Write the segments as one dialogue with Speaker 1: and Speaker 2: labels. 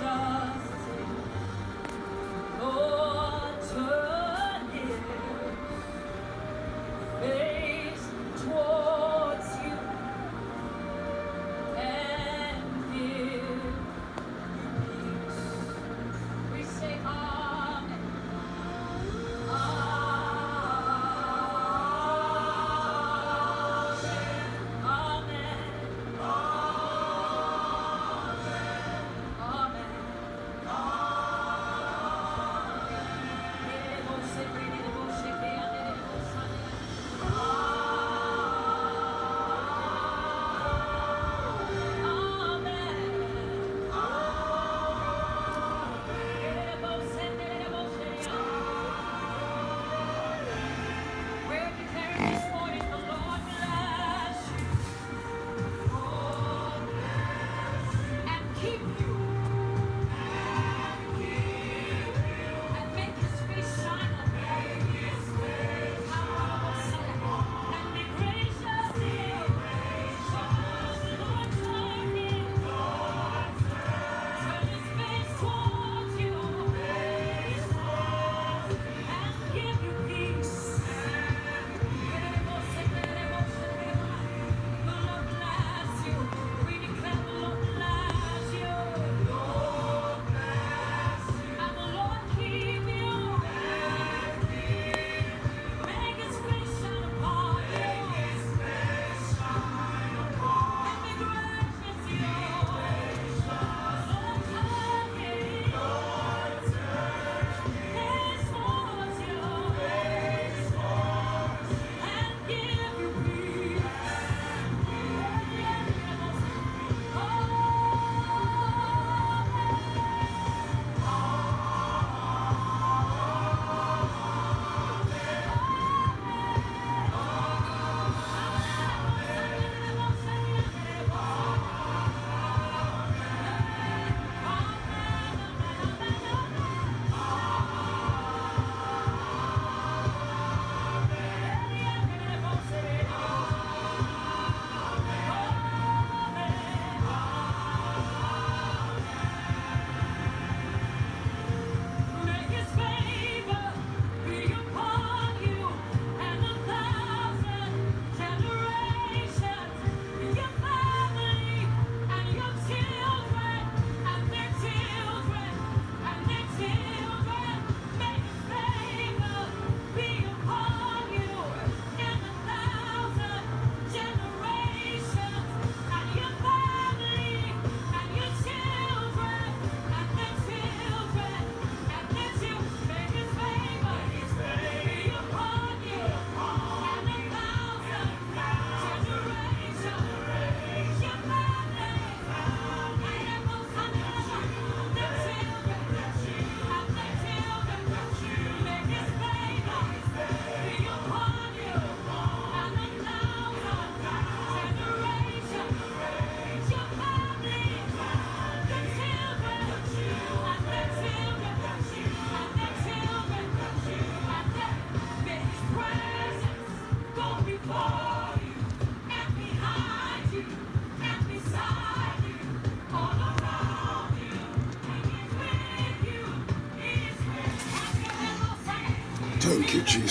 Speaker 1: Thank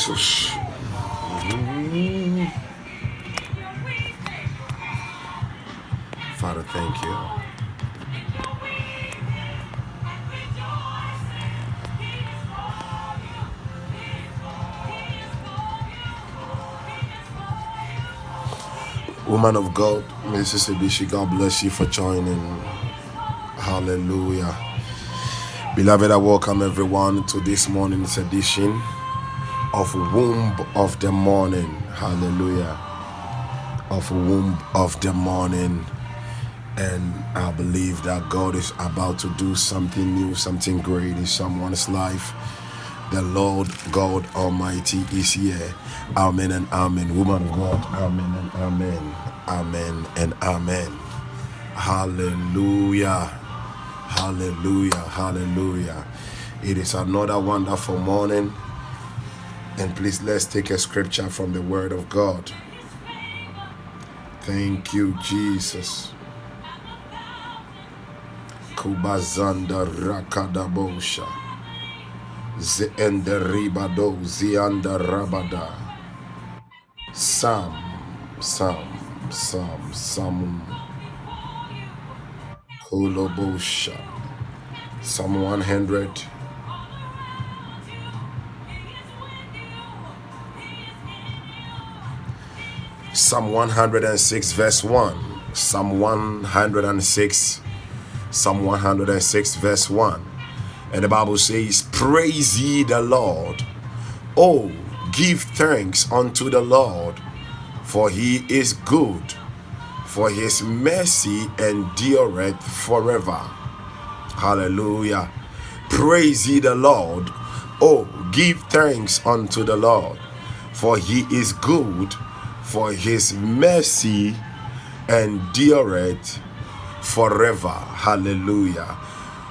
Speaker 1: Jesus. Mm-hmm. Father, thank you. Woman of God, Mrs. Ibishi, God bless you for joining. Hallelujah. Beloved, I welcome everyone to this morning's edition of womb of the morning. Hallelujah. Of womb of the morning. And I believe that God is about to do something new, something great in someone's life. The Lord God Almighty is here. Amen and amen. Woman of God, amen and amen. Amen and amen. Hallelujah. Hallelujah. Hallelujah. It is another wonderful morning. And please let's take a scripture from the Word of God.
Speaker 2: Thank you, Jesus. Kubazanda rakadabosha. Zeende ribado zianda rabada. Sam, Sam, Sam, Sam. Kolobosha. Psalm 100. Psalm 106, verse 1. Psalm 106, Psalm 106, verse 1. And the Bible says, Praise ye the Lord. Oh, give thanks unto the Lord, for he is good, for his mercy endureth forever. Hallelujah. Praise ye the Lord. Oh, give thanks unto the Lord, for he is good, for his mercy endureth forever. Hallelujah.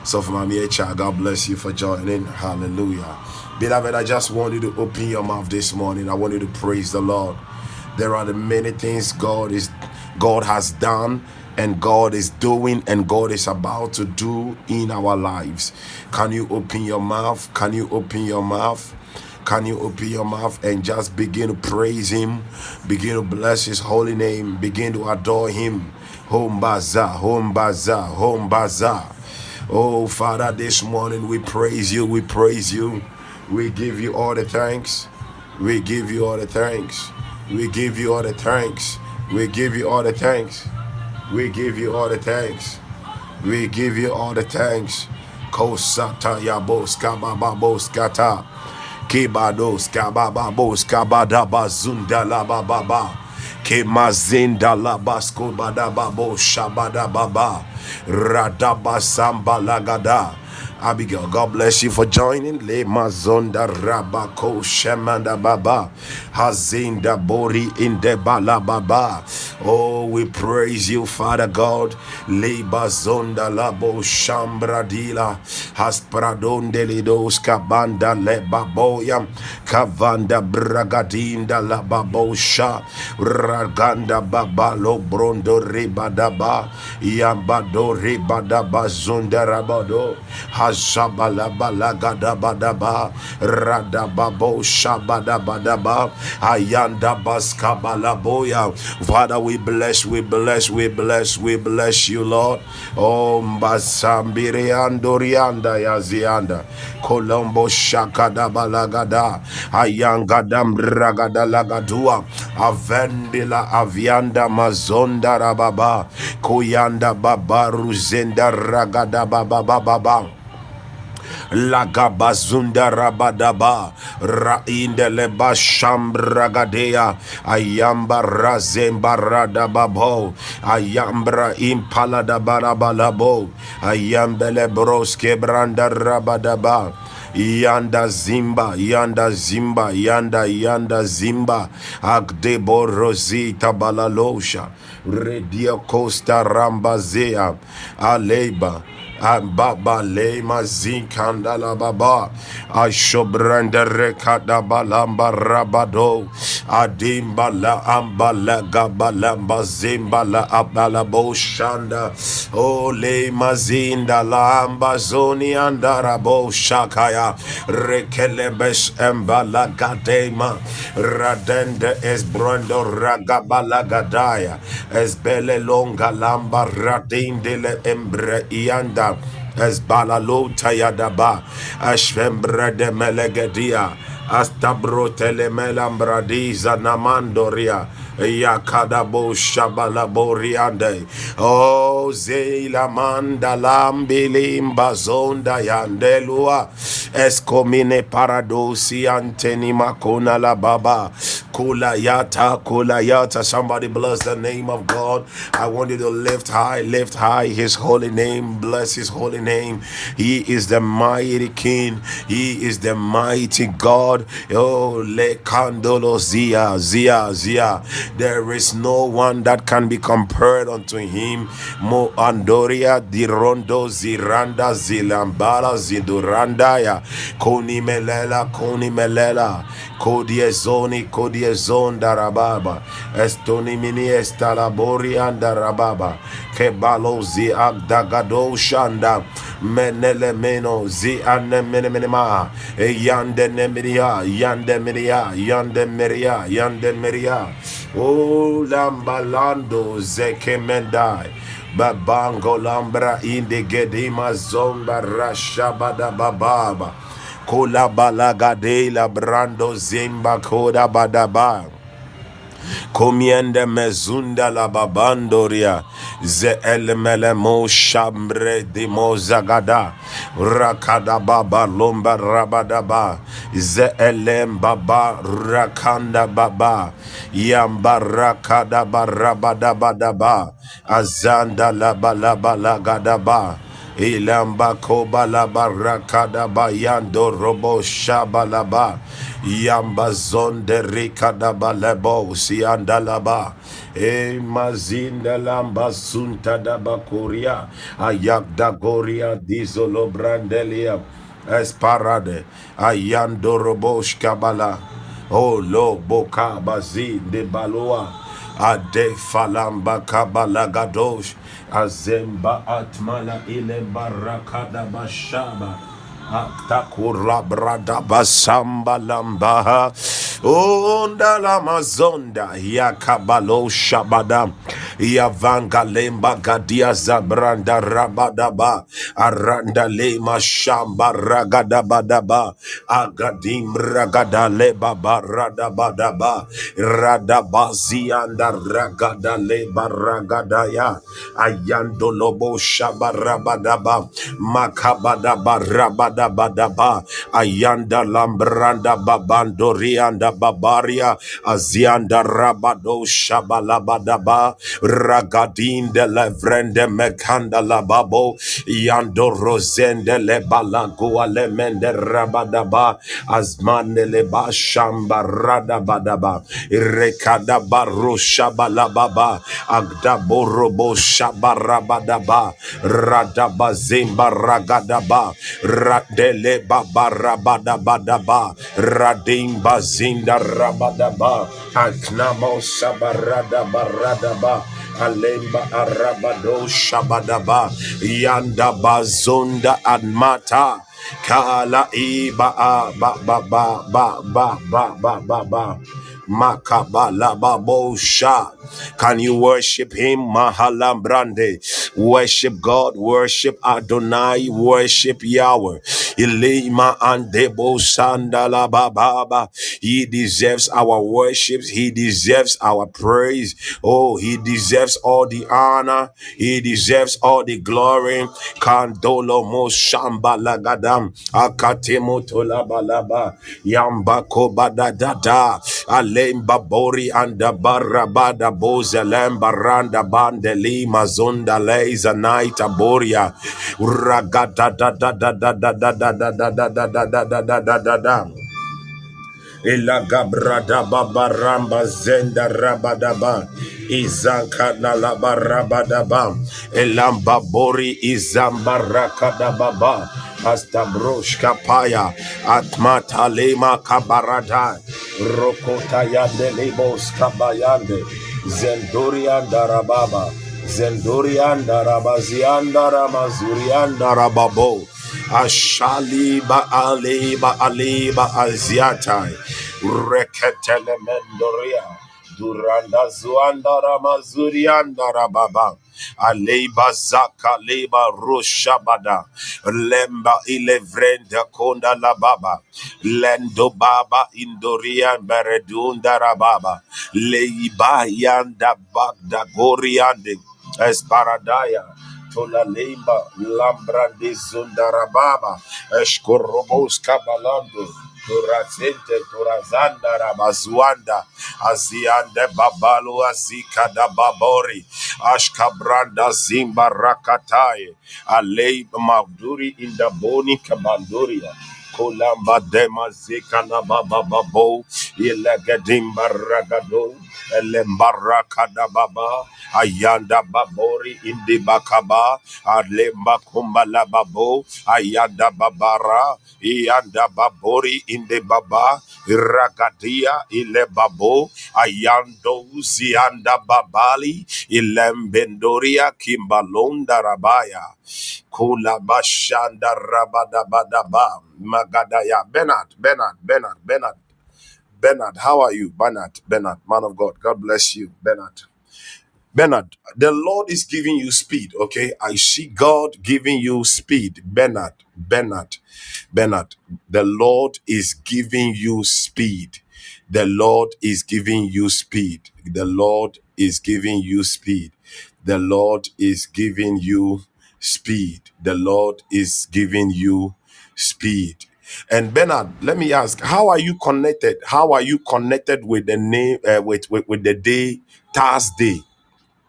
Speaker 2: So for my child, God bless you for joining. Hallelujah. Beloved, I just want you to open your mouth this morning. I want you to praise the Lord. There are the many things God is God has done and God is doing and God is about to do in our lives. Can you open your mouth? Can you open your mouth? Can you open your mouth and just begin to praise Him? Begin to bless His holy name. Begin to adore Him. Home bazaar, home bazaar, home bazaar. Oh, Father, this morning we praise you. We praise you. We give you all the thanks. We give you all the thanks. We give you all the thanks. We give you all the thanks. We give you all the thanks. We give you all the thanks. Kosata yabos kabababos kata. Kibados kabababos kabadaba zundala bababa. Kemazinda labasko badababo shabadababa. Radabasamba lagada. Abigail, God bless you for joining. Le mazonda rabako shemanda baba. Hazinda bori inde bala baba. Oh, we praise you, Father God. Le bazonda labo shambradila. Haspradonde lidos kabanda le baboya. Kavanda bragadinda la babosha. Raganda baba lo brondo ribadaba. Yambado ribadaba zunda rabado. Hashabalabalagada Radababo Shabadabadaba Ayanda Baskabalaboya. Father, we bless, we bless, we bless, we bless you, Lord. Oh Mbasambiriandorianda Yazianda. Colombo Shakada Balagada. Ayangadam Ragada Lagadua. Avendila Avianda Mazonda Rababa. Kuyanda Babaru Zenda Ragada Baba Baba. Lagabazunda rabadaba. Rainde leba shambragadea ayamba razemba radababo. Ayambra impalada barabalabo. Ayambele broske branda rabadaba. Yanda zimba yanda zimba yanda yanda zimba. Agdebo rosita balalosha. Redia costa rambazea. Aleba Baba lema zinkanda la baba. Ashobranda rekada balamba rabado. Adimba la ambala gabalamba la abala boshanda. O lema zinda la ambazoni andarabo shakaya rekelebes embala gadema. Radende es brando ragabala gadaya. Es bele longa lamba radindele embre ianda Esbalalo tayadaba ashvembra de melegedia astabro telemelambradiza namandoria yakadabo shabalaboriande oh zeila manda lambilimba zonda yandelua eskomine paradosi anteni makona la baba. Kula yata kula yata. Somebody bless the name of God. I want you to lift high lift high his holy name. Bless his holy name. He is the mighty king. He is the mighty God. Oh, le candolo zia, zia, zia. There is no one that can be compared unto him. Mo andoria di rondo ziranda zilambala zidurandaya. Koni melela, koni melela. Kodiezoni, kodiezon darababa. Estoni mini estalabori andarababa. Kebalo zi abdagado shanda. Menele meno zi ane mene mene ma. E yande nemiria, yande miria, yande miria, yande miria. O zekemendai. Babango lambra gedima zomba rashabada bababa. Kola balagade la brando zimba koda badaba. Komiende mezunda la babandoria. Ze elemele mo shambre di mo zagada. Rakada baba lomba rabadaba ze elem baba rakanda baba. Yamba rakada barabada badaba azanda la balaba la gadaba Ilamba kobala barakada bayando robo shabalaba yamba zonde rikada balebo siandalaba e mazinda lamba sunta da bakuria ayak da goria dizolo brandelia. Esparade ayando robo shkabala. O lo boka bazi de baloa ade falamba kabala gadosh azemba atmana ile barakada bashaba Aktakura brada basamba lambaha onda la mazonda yakabalo shabada yavanga lemba gadia zabranda rabadaba. Aranda lema shamba ragadabadaba. Agadim ragada leba barada badaba radabazianda ragada leba ragadaya ayando lobo shabarabadaba makabadaba rabadabadaba ayanda lambranda babandorianda babaria. Azianda rabado shabalabadaba ragadin de levrende mekanda lababo. Yando rosende le balagua le mende rabadaba azmane le bashamba radabadaba rekada baro shabalababa agda borobo shabarabadaba radaba zimba ragadaba radele baba rabadabadaba radimba zinda rabadaba aknamo sabaradaba radaba alemba arabado shabadaba yanda bazonda admata kala iba ba ba ba ba ba ba ba ba ba Makabalababosha. Can you worship him? Mahalambrande. Worship God, worship Adonai, worship Yahweh. Ilima andebo sandalabababa. He deserves our worship. He deserves our praise. Oh, he deserves all the honor. He deserves all the glory. Kandolo mo shambalagadam. Akatemo tolabalaba. Yambako badadada. Alemba bori anda barabada boza lemba randa bandeli mazonda leiza naita boria. Ragada da da da da da da da da da da da da da da da da da da. Ila gabrada baba ramba zenda rabadaba. Izanka na laba rabadaba. Elamba bori izamba rakadababa. Astabrosh kapaya. Atmata lema kabarada. Rokota yande lebos kabayande. Zendorian darababa. Zendorian darabazian daramazurian darababo. Ashaliba aliba aliba aziatai. Reketele mendoria. Duranda zuanda ramazurianda rababa. Aleba zaka leba roshabada. Lemba ilevrenda konda la baba. Lendo baba indoria beredunda rababa. Leiba yanda bagda goriande. Esparadaya. Tola lemba lambra de zundarababa. Escorrobos cabalando. Turazente, Turazanda, Rabazuanda, Aziande Babalu, Azika da Babori, Ashkabranda Zimba Rakatai, Alei Mavduri in Kabanduria. Kolamba dema zikana baba babo. Ilegadimba ragado. Elembaraka baba. Ayanda babori indi bakaba. Alemba kumbala babo. Ayanda babara. Iyanda babori inde baba. Ragadia ile babo. Ayando babali. Ilembendoria kimbalonda rabaya. Kula bashanda rabadabadaba. Magadaya. Bernard, Bernard, Bernard, Bernard. Bernard, how are you? Bernard, Bernard, man of God. God bless you, Bernard. Bernard, the Lord is giving you speed, okay? I see God giving you speed. Bernard, Bernard, Bernard, the Lord is giving you speed. The Lord is giving you speed. The Lord is giving you speed. The Lord is giving you speed. The Lord is giving you speed. And Bernard, let me ask, how are you connected? How are you connected with the name, uh, with, with with the day Thursday?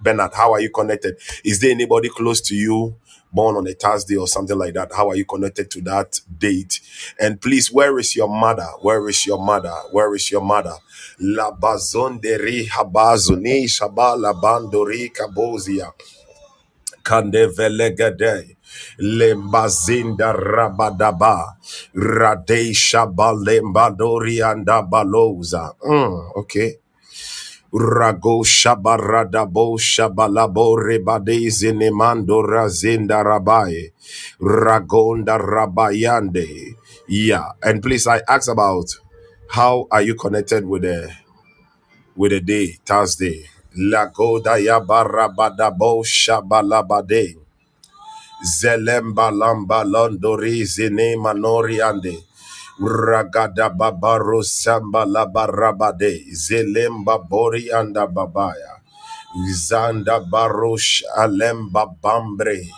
Speaker 2: Bernard, how are you connected? Is there anybody close to you born on a Thursday or something like that? How are you connected to that date? And please, where is your mother? Where is your mother? Where is your mother? La bazonderi habazuni shabala bandori kabozia kande velegade lembazinda rabadaba rade shabalembadori anda baloza. Mm, okay. Rago shabaradabo shabalabo rebade zinemando razinda rabaye. Ragonda rabayande. Yeah. And please I ask about how are you connected with the with the day, Thursday? Lagoda yabarabadabo shabalabade. Zelemba lamba londori zine manoriande. Ragada babaro samba. Zelemba babaya. Zanda alemba bambre.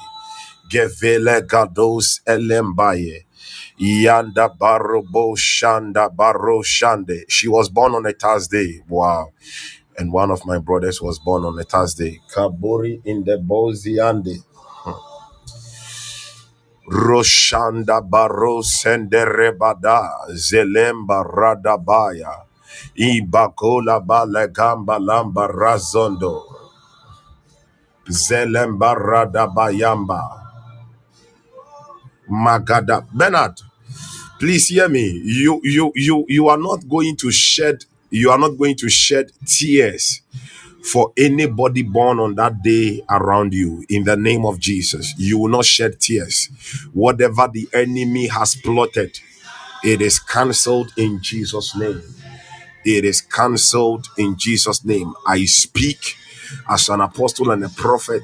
Speaker 2: Gevele gados elembaye. Yanda shanda baro shande. She was born on a Thursday. Wow. And one of my brothers was born on a Thursday. Kaburi in the Boziande. Roshanda baro senderebada zelemba radabaya ibakola balegamba lamba razondo. Zelemba radabayamba magada. Bernard please hear me. You you you you are not going to shed you are not going to shed tears for anybody born on that day around you in the name of Jesus. You will not shed tears. Whatever the enemy has plotted, it is cancelled in Jesus' name. It is cancelled in Jesus' name. I speak as an apostle and a prophet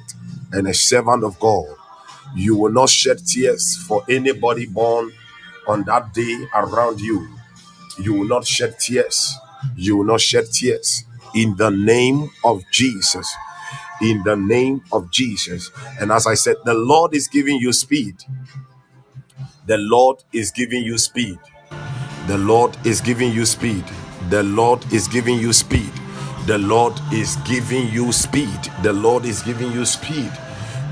Speaker 2: and a servant of God. You will not shed tears for anybody born on that day around you. You will not shed tears. You will not shed tears. In the name of Jesus. In the name of Jesus. And as I said, the Lord is giving you speed. The Lord is giving you speed. The Lord is giving you speed. The Lord is giving you speed. The Lord is giving you speed. The Lord is giving you speed.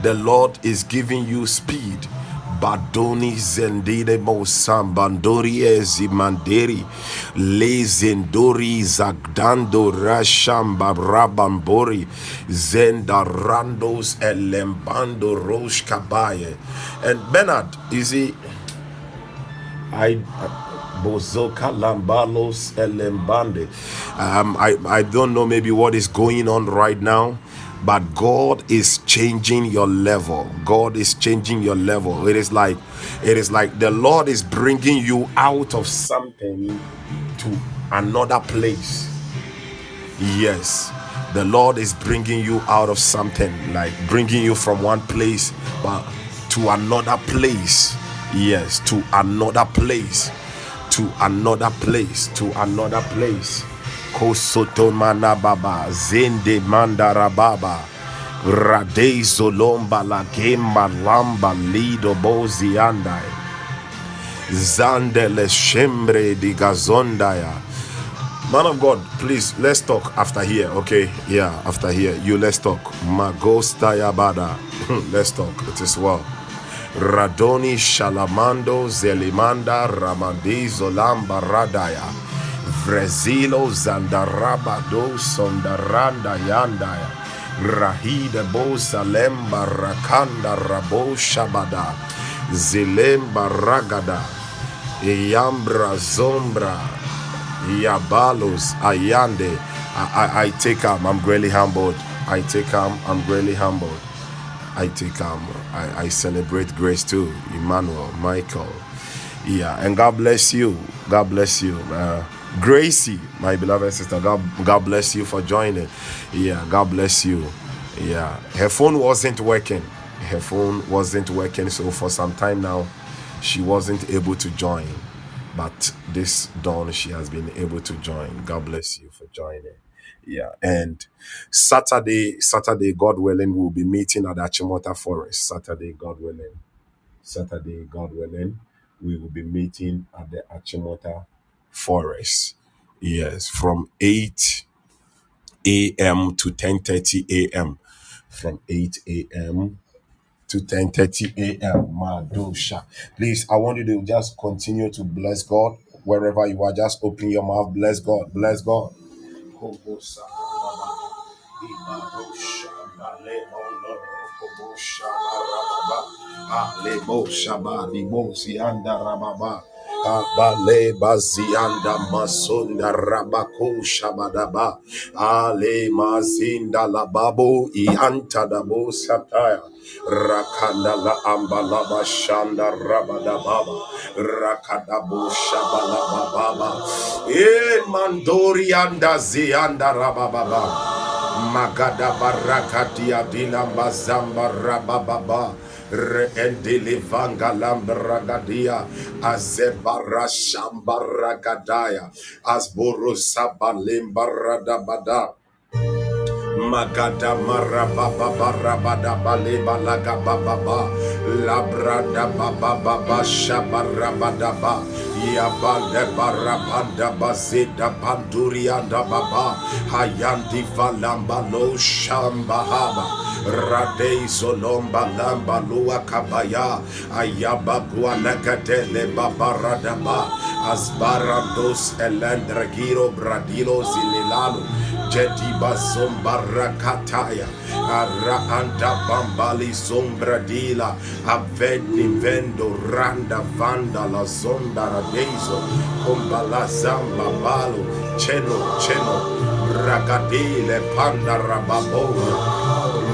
Speaker 2: The Lord is giving you speed. Badoni zendide mo sambandori ezimanderi le zendori zagdando rashamba rabambori zenda randos elembando rosh kabaye. And Bernard, you see, I Bozoka Lambalos Elembande. Um, I, I don't know maybe what is going on right now, but God is changing your level. God is changing your level. It is like it is like the Lord is bringing you out of something to another place. Yes. The Lord is bringing you out of something, like bringing you from one place but to another place. Yes, to another place. To another place. To another place. Kosoto manababa. Zende mandarababa. Rade zolomba la gemba lamba lido boziandai. Zandele shembre di gazondaya. Man of God, please let's talk after here, okay? Yeah, after here, you let's talk. Magosta yabada. let's talk. It is well. Radoni Shalamando Zelimanda Ramandi Zolamba Radaya Vrezilo Zandarabado Sondaranda Yandaya. Rahide Bo Salemba Rakanda Rabo Shabada. Zilemba Ragada. Iyambra Zombra. Yabalos Ayande. I, I, I take up I'm greatly humbled. I take up I'm greatly humbled. I take um I, I celebrate grace too, Emmanuel, Michael. Yeah, and God bless you. God bless you. Uh, Gracie, my beloved sister, God God bless you for joining. Yeah, God bless you. Yeah. Her phone wasn't working. Her phone wasn't working, so for some time now she wasn't able to join. But this dawn she has been able to join. God bless you for joining. Yeah, and Saturday, Saturday, God willing, we'll be meeting at Achimota Forest. Saturday, God willing. Saturday, God willing, we will be meeting at the Achimota Forest. Yes, from 8 a.m. to 10:30 a.m. From 8 a.m. to 10:30 a.m. Madosha. Please, I want you to just continue to bless God wherever you are. Just open your mouth, bless God, bless God. Abale, Bazianda, Masunda, Rabako, Shabadaba, Ale, Mazinda, Lababo, Ianta, Dabo, Sataya. Rakanda la ambala bashanda rabada baba. Rakada busha bala baba. E mandori anda zianda rababa. Magada barakatia dilamba zamba rababa re endili vanga lambragadia azebara shambaragadaya asburu sabalimba radabada Magada marababa barabada bale balaga bababa labrada baba baba shabarabada ba yabande barabanda bazida bandurianda baba hayandi valamba lo shambahaba radei zolomba lamba lua kabaya ayaba guanakatele babaradaba asbarandos elendragiro bradilo zililalo Jediba zombara kataya Ara anda bambali zombra dila vendo randa vanda la zonda radezo Kombala zamba balo. Cheno cheno. Ragadile panda rababona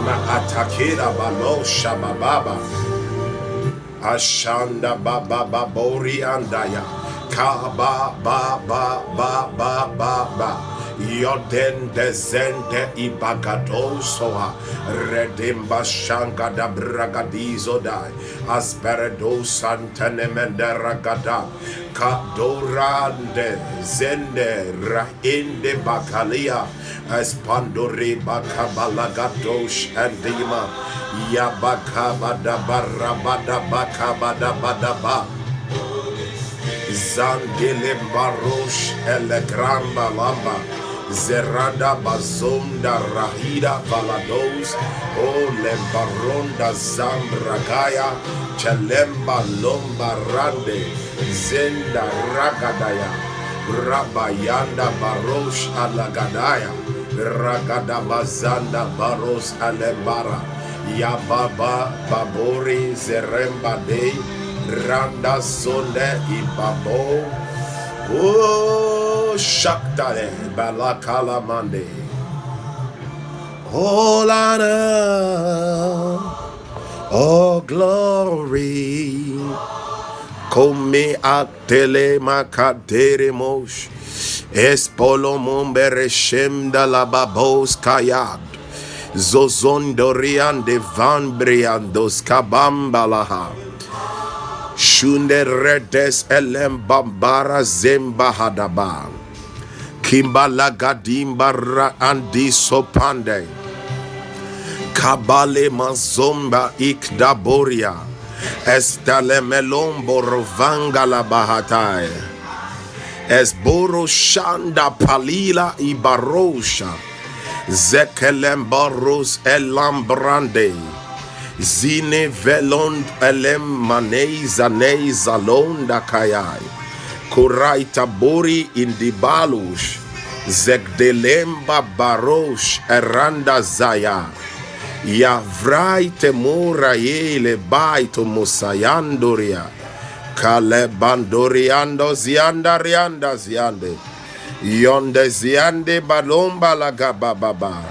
Speaker 2: Ma atakira balo shabababa Ashanda baba babori andaya. Kaba ba ba ba ba ba ba Yoden dezende ibagadosoa redimba shanga da bragadizo dai asperedo santenemende ragada. Kadorande zende rainde bakalia. Espandori bakabalagadosh endima yabakabada barabada bakabada badaba Zandele barosh elegramba lamba Zerada bazonda rahida valados o lembaronda zambragaya chelemba lomba rande zenda ragadaya rabayanda barosh alagadaya ragada bazanda baros alembara yababa babori zeremba dei randa sonde ibabo Oh, Shaktale, Balakala Mande. All honor, all glory. Come atele makadere mosh. Espolo mombere shemda la babos kayad. Zozondorian de van briandos kabambalaha. Shunde redes elem bambara zemba hadaba. Kimbala gadimba ra andi sopande. Kabale mazomba ikdaboria. Estale melombo rovanga la bahatai. Esboro shanda palila ibarosha. Zekelembaros elambrande. Zine velond elem manei zanei zalonda kayai. Kuraita bori indibalush. Zegdelemba barosh eranda zaya. Yavrai temura yele baito musayandoria. Kale bandoriando zianda rianda ziande. Yonde ziande balomba la gabababa.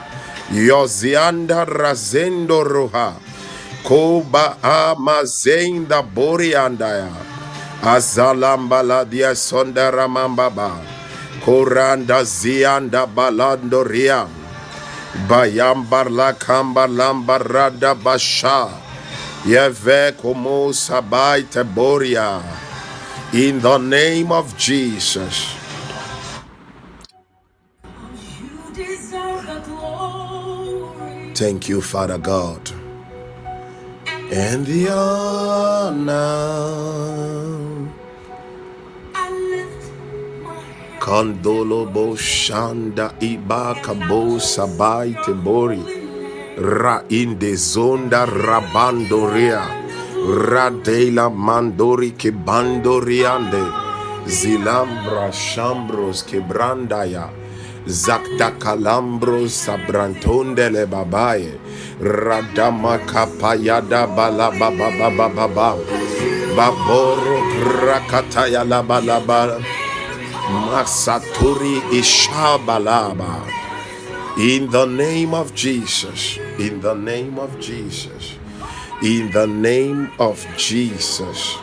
Speaker 2: Yozianda razendo roha. Koba amazenda boriandaya. Azalamba la dia sonda ramambaba. Koranda zianda balando riam. Bayambar la kamba lambarada basha. Yeve como sabai teboria. In the name of Jesus. Thank you, Father God. And the honor. Kandolo bo shanda iba kabo sabai tebori. Ra inde zonda rabandoria. Radela mandori ke bandoriande. Zilambra shambros ke brandaya. Zakta kalambro sabrantondele babaye. Radama kapayada bala baba baba baba. Baboro krakataya la balaba. Masaturi Ishabalaba. In the name of Jesus. In the name of Jesus. In the name of Jesus.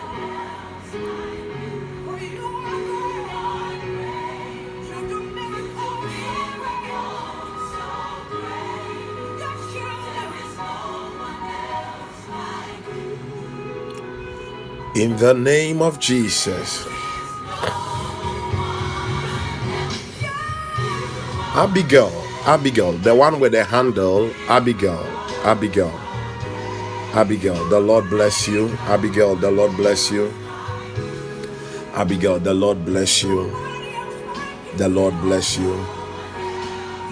Speaker 2: In the name of Jesus. Abigail, Abigail, the one with the handle, Abigail, Abigail, Abigail, the Lord bless you. Abigail, the Lord bless you. Abigail, the Lord bless you. The Lord bless you.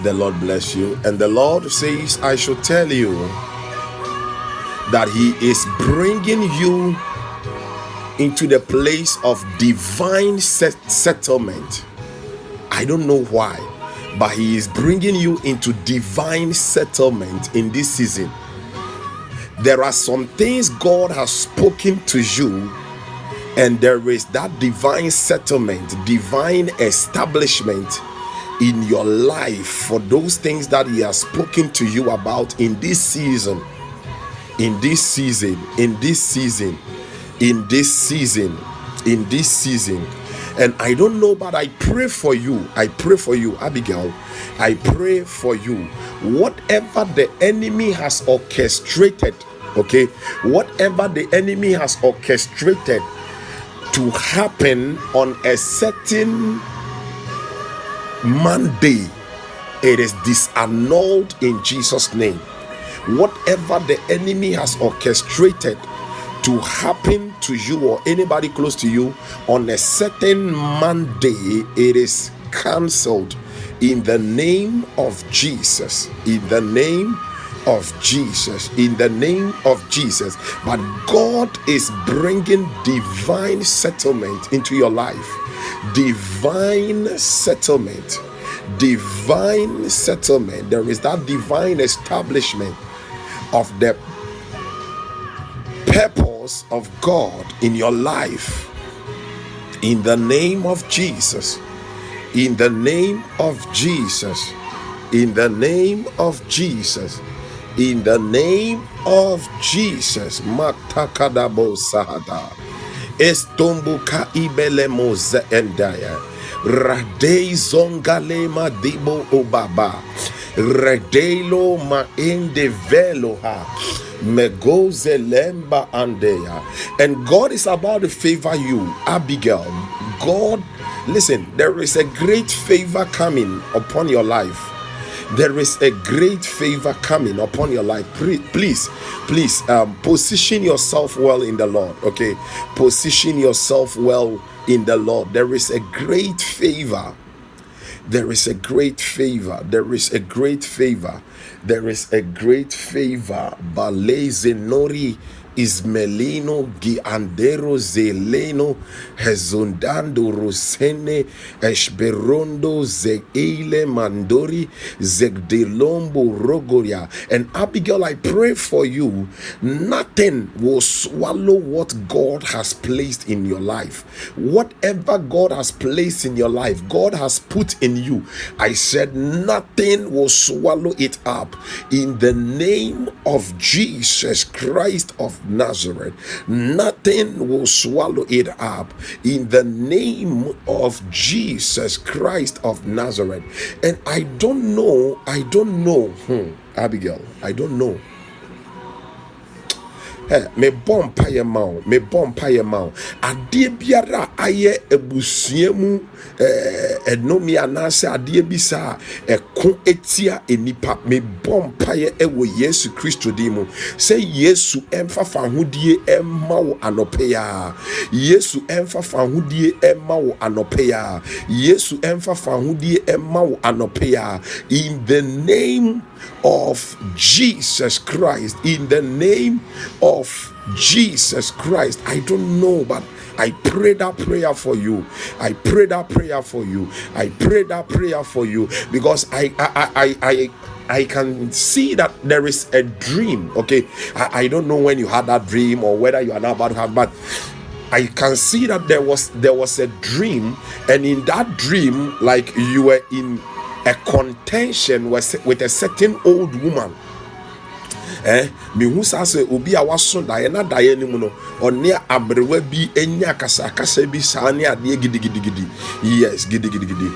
Speaker 2: The Lord bless you. And the Lord says, I should tell you that He is bringing you into the place of divine set- settlement. I don't know why but He is bringing you into divine settlement in this season. There are some things God has spoken to you, and there is that divine settlement, divine establishment in your life for those things that He has spoken to you about in this season. In this season, in this season, in this season, in this season. And I don't know, but I pray for you. I pray for you, Abigail. I pray for you. Whatever the enemy has orchestrated, okay, whatever the enemy has orchestrated to happen on a certain Monday, it is disannulled in Jesus' name. Whatever the enemy has orchestrated to happen to you or anybody close to you on a certain Monday, it is cancelled in the name of Jesus. In the name of Jesus. In the name of Jesus. But God is bringing divine settlement into your life. Divine settlement. Divine settlement. There is that divine establishment of the purpose of God in your life. In the name of Jesus. In the name of Jesus. In the name of Jesus. In the name of Jesus. Matakadabo sahada. Estombuka ibelemo endaya. Radei zongalema dibo obaba. Redelo ma ha Megoze lemba andeya. And God is about to favor you, Abigail. God, listen, there is a great favor coming upon your life. There is a great favor coming upon your life. Please, please um, position yourself well in the Lord. Okay, position yourself well in the Lord. There is a great favor There is a great favor. There is a great favor. There is a great favor. Baleze nori Ismelino Giandero Zeleno Hezondando Rosene Eshberondo Zeile Mandori Zegdelombo Rogoria. And Abigail, I pray for you, nothing will swallow what God has placed in your life. Whatever God has placed in your life, God has put in you. I said, nothing will swallow it up in the name of Jesus Christ of Nazareth. Nothing will swallow it up in the name of Jesus Christ of Nazareth. And I don't know, I don't know, hmm, Abigail, I don't know mebɔ mpaeɛ ma wo mebɔ mpaeɛ ma wo adeɛ biara ayɛ abusua mu ɛnome anaasɛ adeɛ bi saa ɛko etia enipa. Mebɔ mpaeɛ ɛwɔ yesu kristo din mu. Sɛ yesu ɛmfa fa ahodie ɛma wo anɔpɛ ya. Yesu ɛmfa fa ahodie ɛma wo anɔpɛ ya. Yesu ɛmfa fa ahodie ɛma wo anɔpɛ ya. In the name of Jesus Christ, in the name of Jesus Christ. I don't know, but I pray that prayer for you. I pray that prayer for you. I pray that prayer for you because I I I I, I can see that there is a dream. Okay, I, I don't know when you had that dream or whether you are now about to have, but I can see that there was there was a dream, and in that dream, like you were in a contention with a certain old woman. Eh mehu saa sɛ obi a waso daeɛ na daeɛ no mu no ɔne aberewa bi anya akasakasa bi saa ne adeɛ gidigidigidi. Yes gidigidigidi.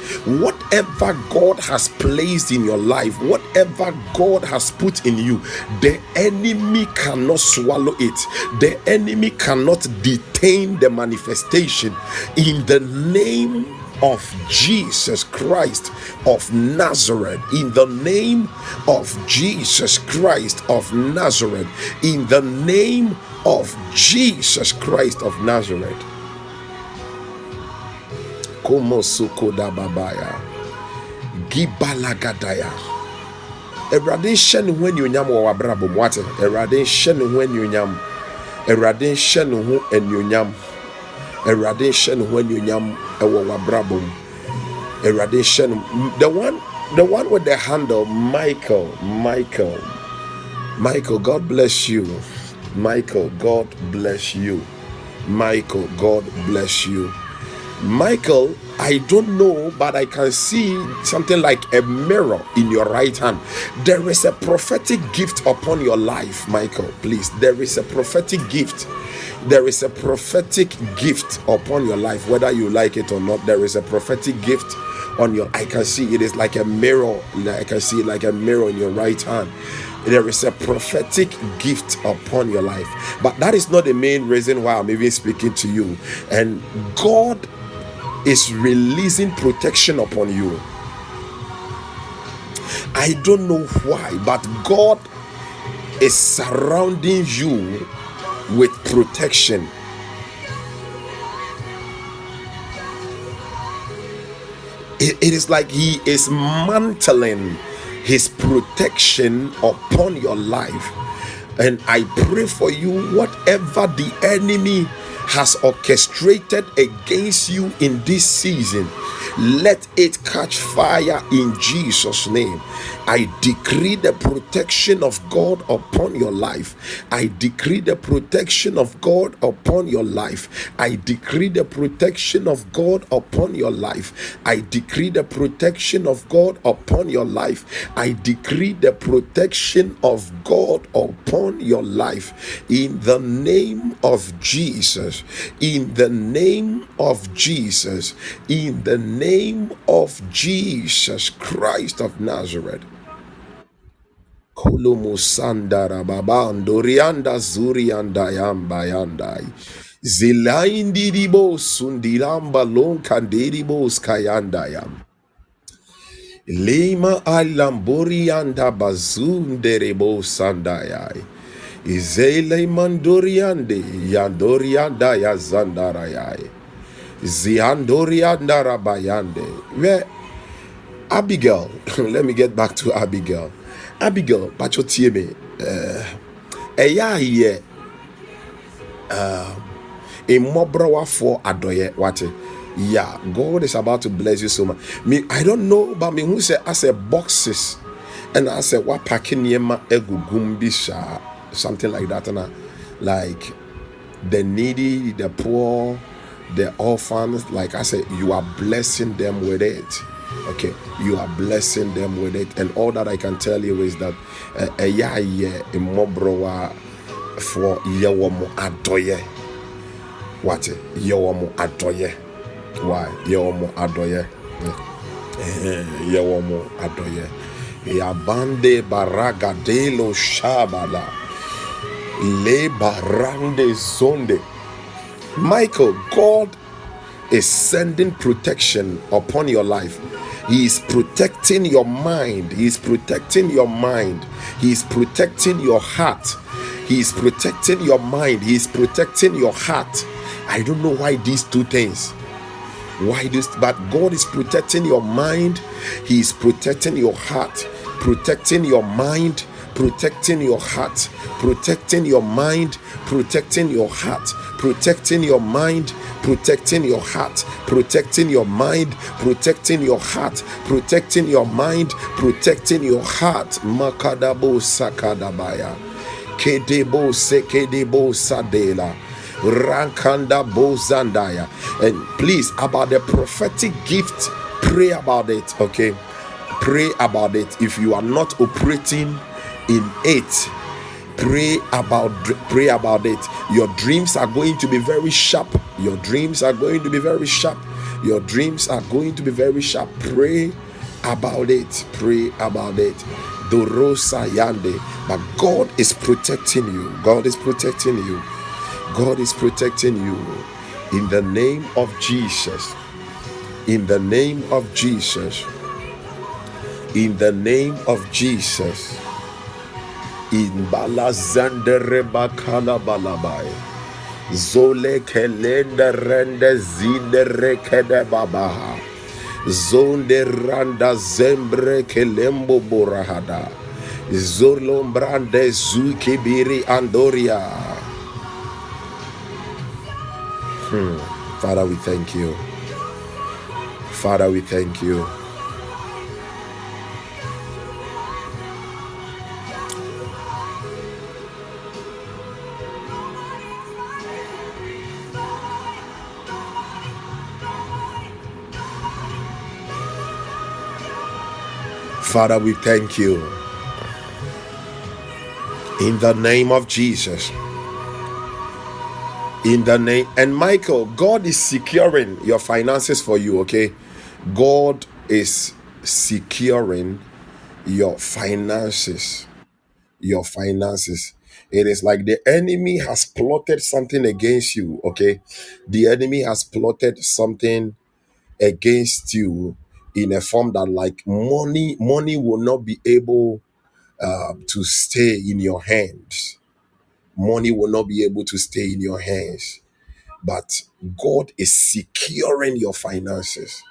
Speaker 2: Whatever god has placed in your life whatever god has put in you the enemy cannot swallow it. The enemy cannot detain the manifestation. In the name of Jesus Christ of Nazareth, in the name of Jesus Christ of Nazareth, in the name of Jesus Christ of Nazareth. Como sukoda babaya, gibalagadaya. Awurade nhyɛ ne ho anuonyam wɔ w'abrabɔ mu. Ate Awurade nhyɛ ne ho awurade nhyɛ ne ho anuonyam ɛwɔ w'abrabɔ mu. Awurade no the one the one with the handle michael michael. Michael god bless you. Michael god bless you. Michael god bless you. Michael I don't know, but I can see something like a mirror in your right hand. There is a prophetic gift upon your life, Michael. Please, there is a prophetic gift there is a prophetic gift upon your life, whether you like it or not. There is a prophetic gift on your. I can see it is like a mirror. I can see like a mirror in your right hand. There is a prophetic gift upon your life, but that is not the main reason why I'm even speaking to you. And God is releasing protection upon you. I don't know why, but God is surrounding you with protection. It, it is like He is mantling His protection upon your life. And I pray for you, whatever the enemy has orchestrated against you in this season, let it catch fire in Jesus' name. I decree the protection of God upon your life. I decree the protection of God upon your life. I decree the protection of God upon your life. I decree the protection of God upon your life. I decree the protection of God upon your life in the name of Jesus. In the name of Jesus. In the name of Jesus Christ of Nazareth. Kolomo sandara babando rianda zurianda yamba yandai. Zilaindi dibo sundiramba lon kandiribo skayandayam. Lima alambori anda bazunderebo sandayai. Yandorianda ya zandarayai. Ziandorianda Abigail, let me get back to Abigail. Abigail, Pacho Tieme, eh, ɛyɛ ayɛ eh, mmɔborɔwafoɔ adɔyɛ wate. Yeah god is about to bless you so much. Me i don't know but me who say as a boxes and I said what packing nneɛma egugum bi something like that and I, like the needy the poor the orphans like i said you are blessing them with it okay you are blessing them with it. And all that i can tell you is that ɛyɛ ayɛ mmɔborɔwa for yɛwɔ mo adɔyɛ wate yɛwɔ mo adɔyɛ why yɛwɔ mo adɔyɛ eh, yɛwɔ mo adɔyɛ yabande baragadelo shabala. Le barande zonde. Michael god is sending protection upon your life. He is protecting your mind. He is protecting your mind. He is protecting your heart. He is protecting your mind. He is protecting your heart. I don't know why these two things. Why this? But God is protecting your mind, He is protecting your heart, protecting your mind, protecting your heart, protecting your mind, protecting your heart, protecting your mind, protecting your heart, protecting your mind, protecting your heart, protecting your mind, protecting your heart. Makadabo sakadabaya. Kedebo sekedebo sadela. Rankanda Bozandaya. And please, about the prophetic gift, pray about it, okay? Pray about it. If you are not operating in it, pray about pray about it. Your dreams are going to be very sharp. Your dreams are going to be very sharp. Your dreams are going to be very sharp. Pray about it. Pray about it. Dorosa yande. But god is protecting you. God is protecting you. God is protecting you. In the name of Jesus. In the name of Jesus. In the name of Jesus. In balazandere bakala balabai. Zole kelende rende zindere kede babaha. Zonde randa zembre kelembo borahada. Zolombrande zukibiri andoria. Hmm. Father, we thank you. Father, we thank you. Father, we thank you. In the name of Jesus. In the name and michael god is securing your finances for you okay? God is securing your finances. Your finances. It is like the enemy has plotted something against you okay? The enemy has plotted something against you in a form that like money money will not be able uh, to stay in your hands money will not be able to stay in your hands. But God is securing your finances.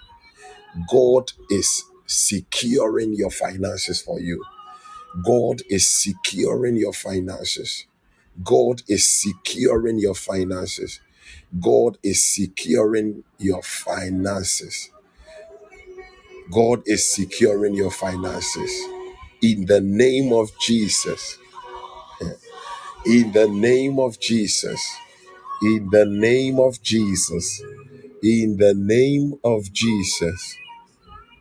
Speaker 2: God is securing your finances for you. God is securing your finances. God is securing your finances. God is securing your finances. God is securing your finances. In the name of Jesus. In the name of Jesus. In the name of Jesus. In the name of Jesus.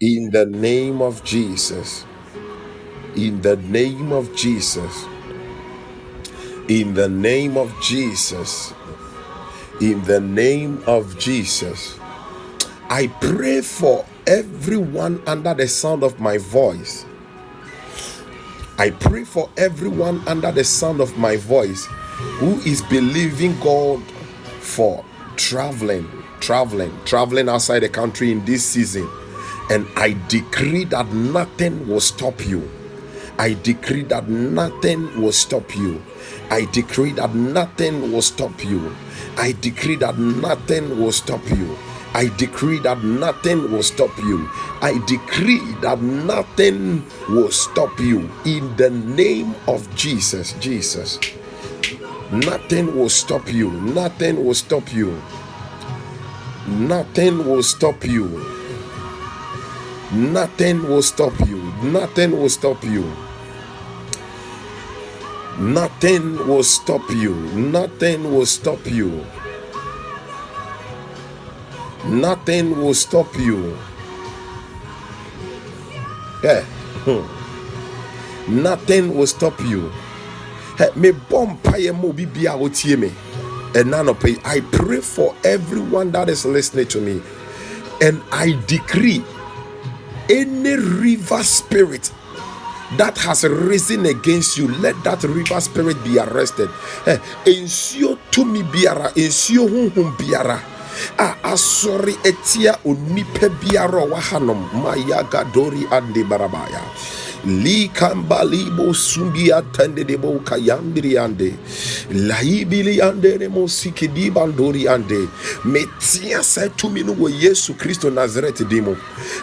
Speaker 2: In the name of Jesus. In the name of Jesus. In the name of Jesus. In the name of Jesus. I pray for everyone under the sound of my voice I pray for everyone under the sound of my voice who is believing God for traveling, traveling, traveling outside the country in this season. And I decree that nothing will stop you. I decree that nothing will stop you. I decree that nothing will stop you. I decree that nothing will stop you. I decree that nothing will stop you. I decree that nothing will stop you in the name of Jesus. Jesus. Nothing will stop you. Nothing will stop you. Nothing will stop you. Nothing will stop you. Nothing will stop you. Nothing will stop you. Nothing will stop you. Nothing will stop you. Yeah. Hmm. Nothing will stop you. Me bomb pie mo bibia wotie me. And none I pray for everyone that is listening to me. And I decree any river spirit that has risen against you, let that river spirit be arrested. Ensure to me biara, ensure biara. A asɔre etia onipa biara ɔwɔ hanom mayaga dori ande barabaya likambalibo sumbi atende de bo metia sa tumi wo Yesu Kristo Nazareth dimo.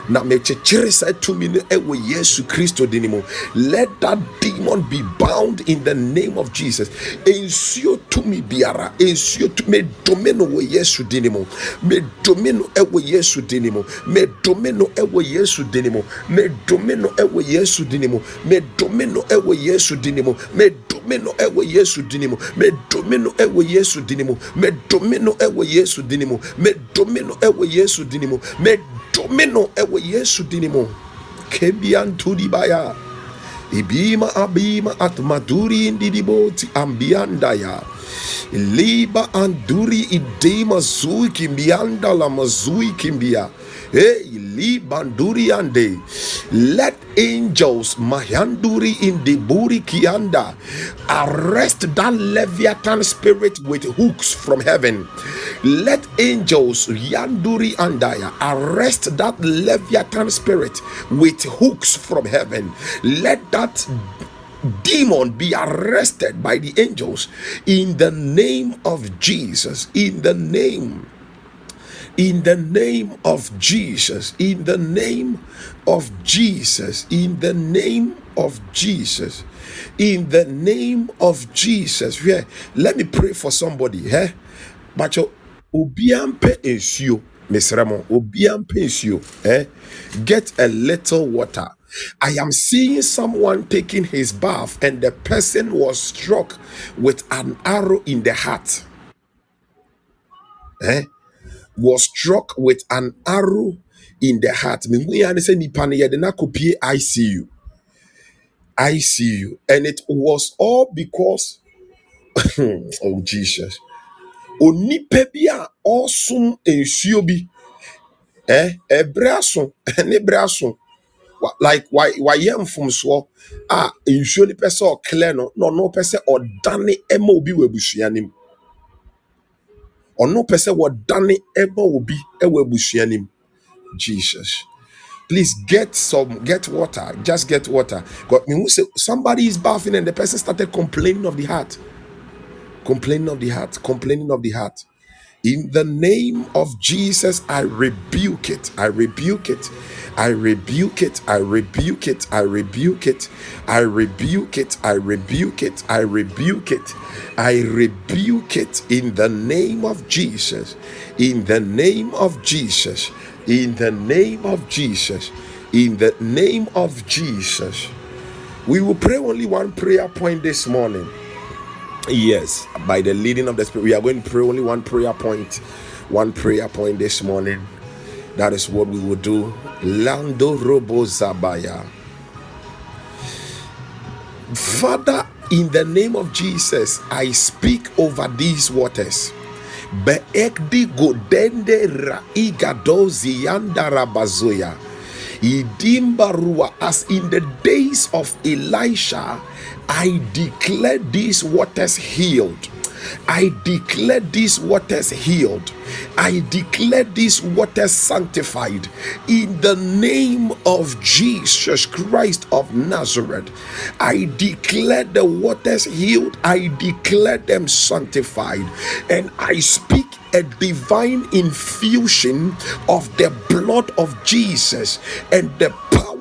Speaker 2: Na mekyekere sa tumi no Yesu Kristo dinimo. Let that demon be bound in the name of Jesus. Ensuo tumi biara ensuo tumi domino wo Yesu dinimo. Me domino e wo Yesu dinimo. Me domino e wo Yesu dinimo. Me domino e wo Yesu dinimo din mu. Medome no ɛwɔ yesu din mu. Medome no ɛwɔ yesu din mu. Medome no ɛwɔ yesu din mu. Medome no ɛwɔ yesu din mu. Medome no ɛwɔ yesu din mu. Medome no ɛwɔ yesu din mu. Kebiantudi baya. Ibima abima atmaduri indidiboti ambiandaya liba anduri idema zui kimbianda la mazui kimbia. Let angels Mahanduri in the Buri Kianda arrest that Leviathan spirit with hooks from heaven. Let angels Yanduri Andaya arrest that Leviathan spirit with hooks from heaven. Let that demon be arrested by the angels in the name of Jesus. In the name in the name of Jesus, in the name of Jesus, in the name of Jesus, in the name of Jesus. Yeah, let me pray for somebody. Eh? But obiampe. Eh? Get a little water. I am seeing someone taking his bath, and the person was struck with an arrow in the heart. Eh? Was struck with an arrow in the heart. Me hu ya ne sɛ nipa no ICU. ICU. And it was all because oh Jesus. Onipa bi a ɔsom nsuo bi eh ɛbrɛ aso ne brɛ aso Wa- like why wayɛ mfomsoɔ a nsuo no pɛ sɛ ɔklɛ no na ɔno pɛ sɛ ɔdane ɛma obi wɔ abusua no mu ɔno pɛ sɛ wɔdane ɛma obi ɛwɔ abusua no mu Jesus. Please get some, get water. Just get water. God, me who say somebody is bathing and the person started complaining of the heart, complaining of the heart, complaining of the heart. In the name of Jesus, I rebuke it. I rebuke it. I rebuke it. I rebuke it. I rebuke it. I rebuke it. I rebuke it. I rebuke it. I rebuke it in the name of Jesus. In the name of Jesus. In the name of Jesus. In the name of Jesus. We will pray only one prayer point this morning. Yes, by the leading of the Spirit, we are going to pray only one prayer point. one prayer point this morning. That is what we will do. Lando Robo Zabaya. Father, in the name of Jesus, I speak over these waters. Beekdi godende ra igadozi yanda rabazoya. Idimbarua, as in the days of Elisha, I declare these waters healed. I declare these waters healed. I declare these waters sanctified in the name of Jesus Christ of Nazareth. I declare the waters healed. I declare them sanctified. And I speak a divine infusion of the blood of Jesus and the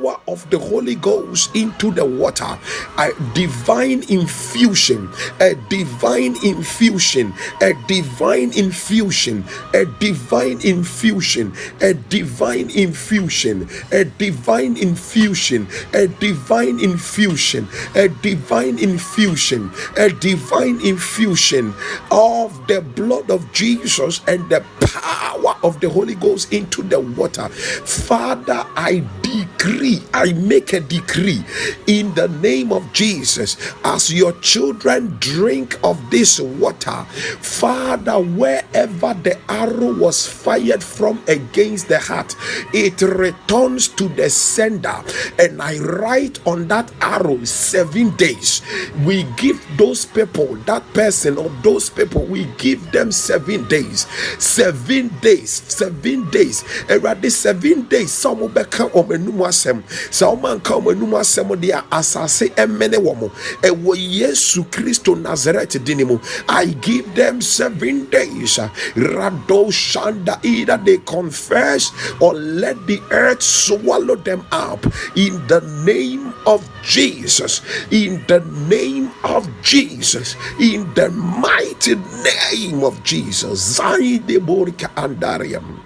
Speaker 2: power of the Holy Ghost into the water. A divine infusion, a divine infusion, a divine infusion, a divine infusion, a divine infusion, a divine infusion, a divine infusion, a divine infusion, a divine infusion of the blood of Jesus and the power of the Holy Ghost into the water. Father, I decree, I make a decree in the name of Jesus as your children drink of this water. Father, wherever the arrow was fired from against the heart, it returns to the sender. And I write on that arrow seven days. We give those people, that person or those people, we give them seven days. Seven days, seven days. Erade seven days. Some will become omenum. Some man come omenum asem dia asase emene womo. Ewo Yesu Christo Nazareth dinimu. I give them seven days. Rado shanda either they confess or let the earth swallow them up in the name of Jesus. In the name of Jesus. In the mighty name of Jesus. Zaide Borika Andariam.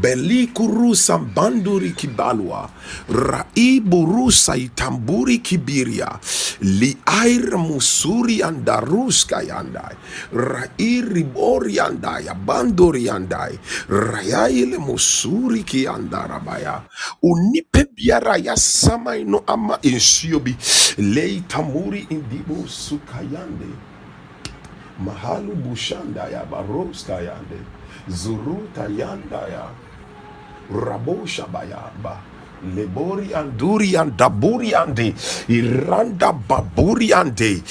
Speaker 2: belikurusa banduri kibalwa raiburusa itamburi kibiria liair musuri andaruska yandai rairibori yandaya bandori yandai rayaile musuri kiandarabaya. Unipe biara ya samaino ama insiobi. Leitamburi indibu sukayande mahalu bushanda ya baroska yande zuruta yandaya rabosha bayaba Lebori anduri and daburi ande iranda baburi ande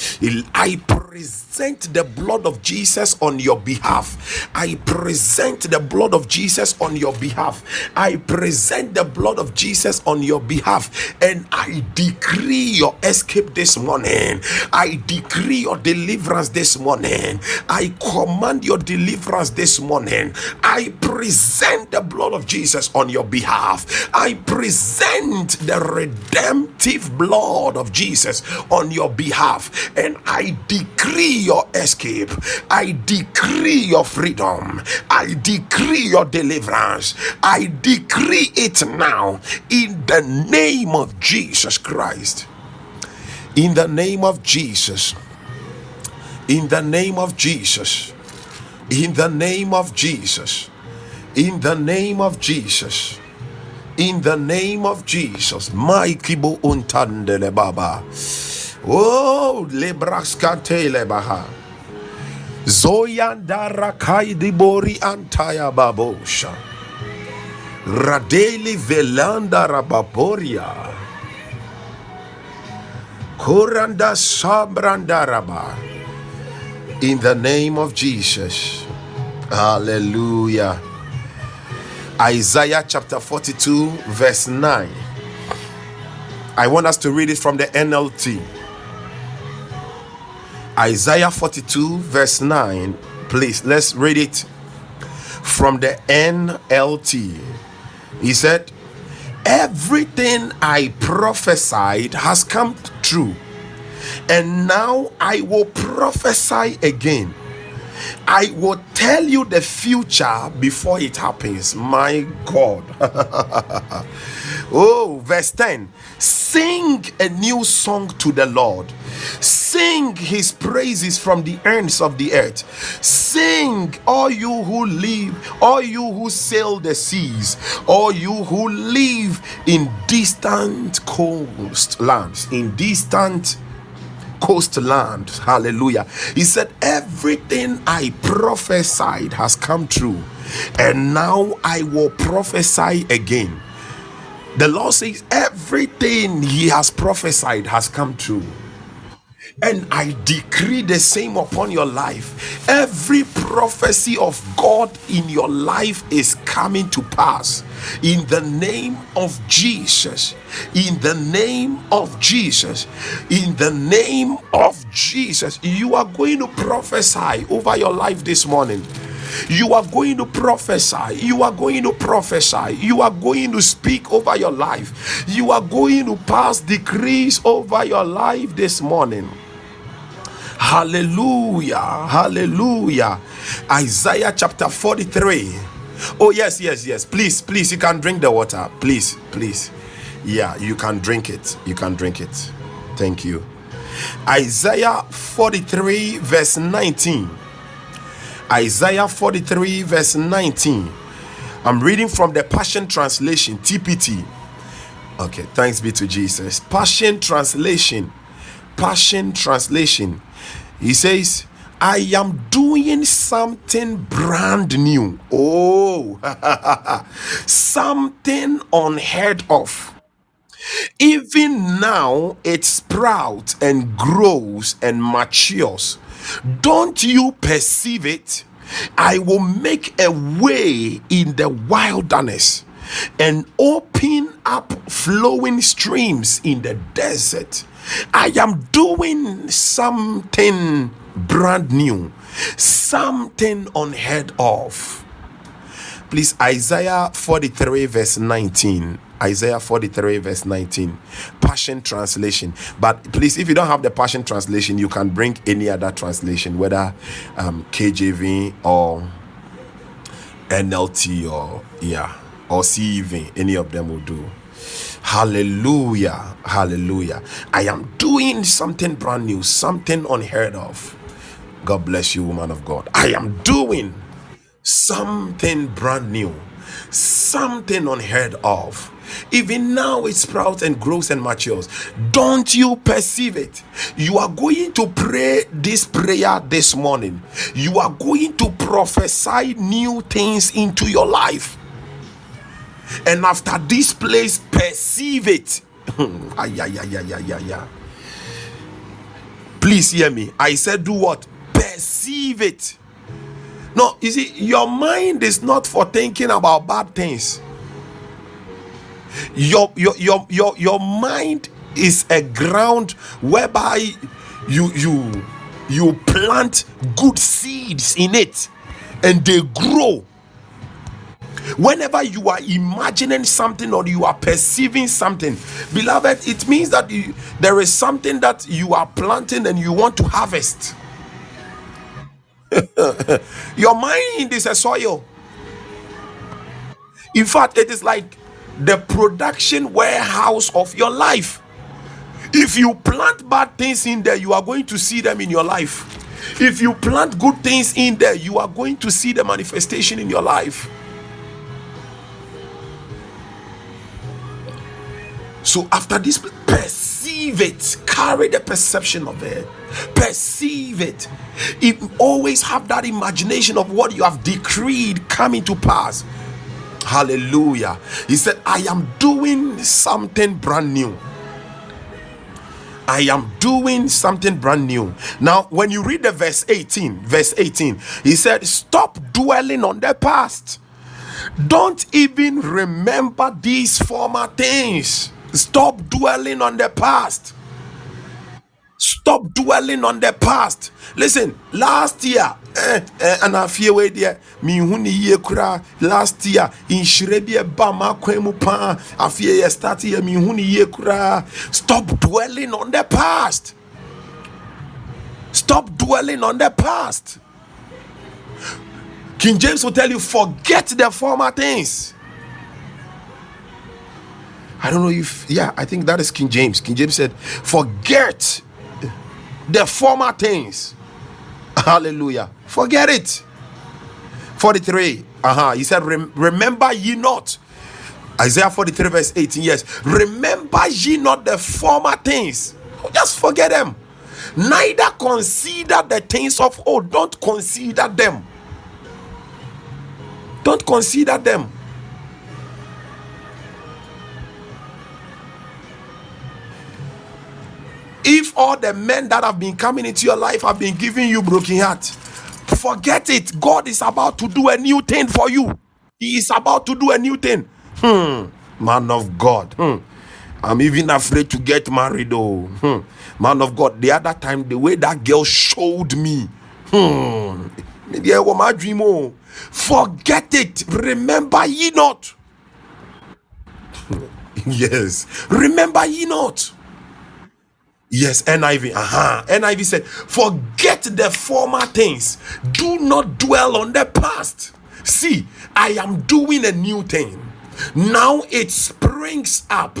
Speaker 2: I present the blood of Jesus on your behalf. I present the blood of Jesus on your behalf. I present the blood of Jesus on your behalf and I decree your escape this morning. I decree your deliverance this morning. I command your deliverance this morning. I present the blood of Jesus on your behalf. I present present the redemptive blood of Jesus on your behalf, and I decree your escape. I decree your freedom. I decree your deliverance. I decree it now in the name of Jesus Christ. In the name of Jesus. In the name of Jesus. In the name of Jesus. In the name of Jesus in the name of Jesus. my Maikibo untandele baba. Oh, lebraskatele baha. Zoyandara kaidi bori antaya babosha. Radeli velanda rababoria. Koranda sabrandaraba. In the name of Jesus. Hallelujah. Isaiah chapter 42, verse 9. I want us to read it from the NLT. Isaiah 42, verse 9. Please, let's read it from the NLT. He said, Everything I prophesied has come true, and now I will prophesy again I will tell you the future before it happens. My God. oh, verse 10 Sing a new song to the Lord. Sing his praises from the ends of the earth. Sing, all you who live, all you who sail the seas, all you who live in distant coast lands, in distant coastland. Hallelujah. He said, Everything I prophesied has come true, and now I will prophesy again. The Lord says, Everything He has prophesied has come true. And I decree the same upon your life. Every prophecy of God in your life is coming to pass. In the name of Jesus. In the name of Jesus. In the name of Jesus. You are going to prophesy over your life this morning You are going to prophesy. You are going to prophesy. You are going to speak over your life. You are going to pass decrees over your life this morning. Hallelujah. Hallelujah. Isaiah chapter 43. Oh, yes, yes, yes. Please, please, you can drink the water. Please, please. Yeah, you can drink it. You can drink it. Thank you. Isaiah 43, verse 19. Isaiah 43, verse 19. I'm reading from the Passion Translation, TPT. Okay, thanks be to Jesus. Passion Translation. Passion Translation. He says, I am doing something brand new. Oh, something unheard of. Even now, it sprouts and grows and matures. Don't you perceive it? I will make a way in the wilderness and open up flowing streams in the desert. I am doing something brand new, something unheard of. Please, Isaiah 43, verse 19. Isaiah 43, verse 19. Passion translation. But please, if you don't have the Passion translation, you can bring any other translation, whether um, KJV or NLT or, yeah, or CEV. Any of them will do. Hallelujah. Hallelujah. I am doing something brand new, something unheard of. God bless you, woman of God. I am doing something brand new, something unheard of. Even now it sprouts and grows and matures. Don't you perceive it? You are going to pray this prayer this morning. You are going to prophesy new things into your life. And after this place, perceive it. ay, ay, ay, ay, ay, ay, ay. Please hear me. I said, do what? Perceive it. No, you see, your mind is not for thinking about bad things. Your your your your, your mind is a ground whereby you you you plant good seeds in it and they grow whenever you are imagining something or you are perceiving something beloved it means that you, there is something that you are planting and you want to harvest. Your mind is a soil. In fact it is like the production warehouse of your life. If you plant bad things in there you are going to see them in your life. If you plant good things in there you are going to see the manifestation in your life So after this, perceive it. Carry the perception of it. Perceive it. If always have that imagination of what you have decreed coming to pass. Hallelujah. He said, I am doing something brand new. I am doing something brand new. Now, when you read the verse 18, verse 18, he said, Stop dwelling on the past. Don't even remember these former things. Stop dwelling on the past. Stop dwelling on the past. Listen, last year, eh, eh, and I feel way there. Me huni ye kura last year in Shrebi bama kwemu pa. I feel ye start here me huni ye kura. Stop dwelling on the past. Stop dwelling on the past. King James will tell you, forget the former things. I don't know if, yeah, I think that is King James. King James said, forget the former things. Hallelujah. Forget it. 43. Uh-huh. He said, Remember ye not. Isaiah 43, verse 18. Yes. Remember ye not the former things. Just forget them. Neither consider the things of old. Don't consider them. Don't consider them. If all the men that have been coming into your life have been giving you broken heart, forget it. God is about to do a new thing for you. He is about to do a new thing. Hmm. Man of God. Hmm. I'm even afraid to get married, though. Hmm. Man of God, the other time, the way that girl showed me, hmm. Forget it. Remember ye not. yes. Remember ye not. Yes, NIV. Uh-huh. NIV said, Forget the former things. Do not dwell on the past. See, I am doing a new thing. Now it springs up.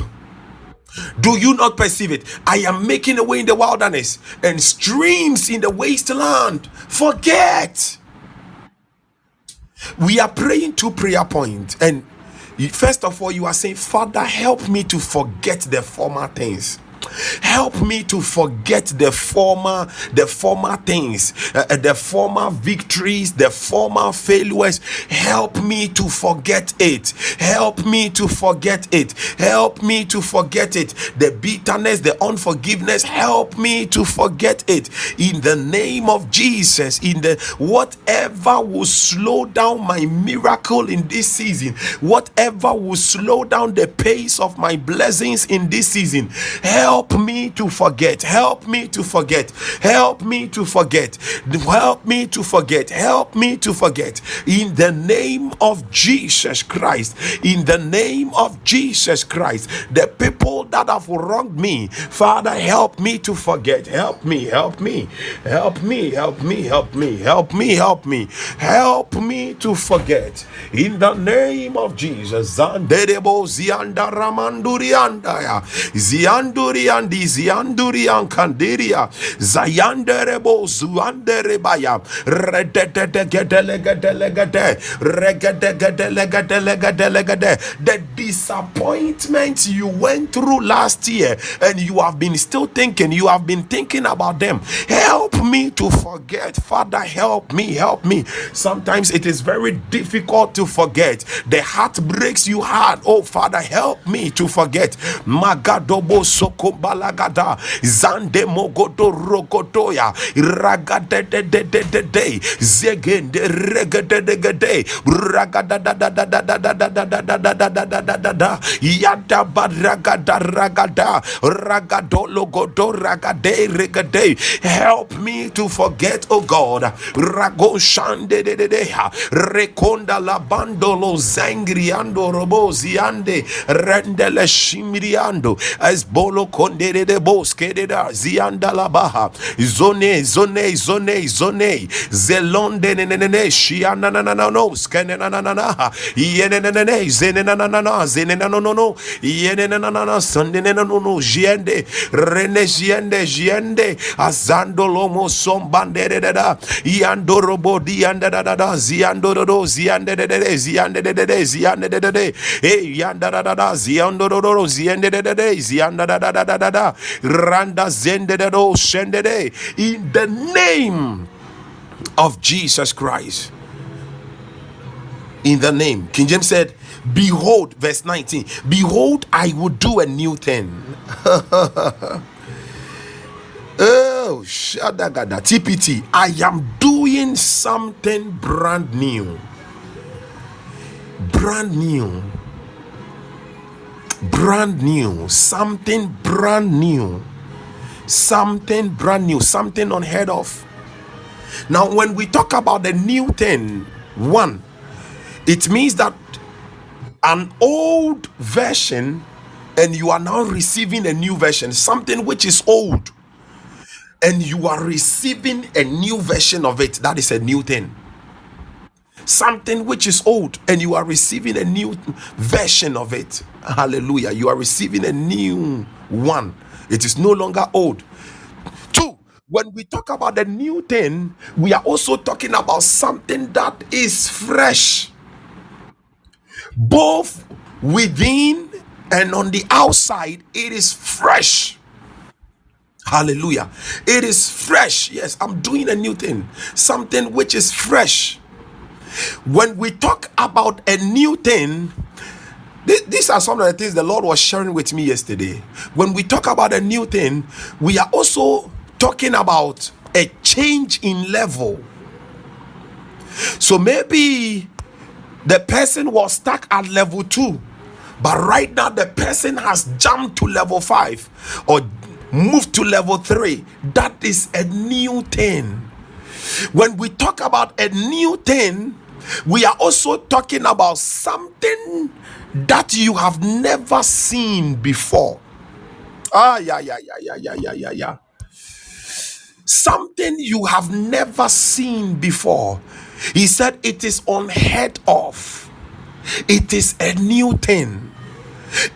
Speaker 2: Do you not perceive it? I am making a way in the wilderness and streams in the wasteland. Forget. We are praying two prayer. And first of all, you are saying, Father, help me to forget the former things help me to forget the former the former things uh, uh, the former victories the former failures. Help me to forget it. Help me to forget it. Help me to forget it. The bitterness the unforgiveness help me to forget it. In the name of jesus in the whatever will slow down my miracle in this season whatever will slow down the pace of my blessings in this season help Help me to forget. Help me to forget. Help me to forget. Help me to forget. Help me to forget. In the name of Jesus Christ. In the name of Jesus Christ. The people that have wronged me, Father, help me to forget. Help me. Help me. Help me. Help me. Help me. Help me. Help me. Help me to forget. In the name of Jesus. Zanderebo zianda ramandurianda zianduri Ziandi Ziandurian Candiria Zayanderebo Zuanderebaya The disappointment you went through last year and you have been still thinking, you have been thinking about them. Help me to forget. Father, help me, help me. Sometimes it is very difficult to forget. The heartbreaks you had. Oh, Father, help me to forget. Magadobo Soko balagada zande de de zegende ragada ragada ragade help me to forget oh God. Rekonda zangriando rendele shimriando as kondere de boske de da zianda la baha zone zone zone zone zelonde ne ne ne ne shiana na na na no skene na na na na yene ne ne ne zene na na na na zene na no no no yene na na na na sande ne na no no jiende rene jiende jiende azando lomo sombandere de da yando robo dianda da da da ziando do do ziande de de ziande de de ziande de de e yanda da da da ziando do do ziande de de zianda da da da da da da randa zendedero shendede. In the name of Jesus Christ. In the name. King James said behold verse 19 behold I will do a new thing. Oh shadagada. TPT I am doing something brand new. Brand new brand new, something brand new, something brand new, something unheard of. Now, when we talk about the new thing, one, it means that an old version and you are now receiving a new version, something which is old, and you are receiving a new version of it. That is a new thing something which is old and you are receiving a new version of it. Hallelujah. You are receiving a new one. It is no longer old. Two, when we talk about the new thing, we are also talking about something that is fresh, both within and on the outside. It is fresh. Hallelujah. It is fresh. Yes, I'm doing a new thing, something which is fresh. When we talk about a new thing, these are some of the things the Lord was sharing with me yesterday. When we talk about a new thing, we are also talking about a change in level. So maybe the person was stuck at level two, but right now the person has jumped to level five or moved to level three. That is a new thing When we talk about a new thing, we are also talking about something that you have never seen before. Ah, yeah, yeah, yeah, yeah, yeah, yeah, yeah, yeah. Something you have never seen before. He said it is unheard of. It is a new thing.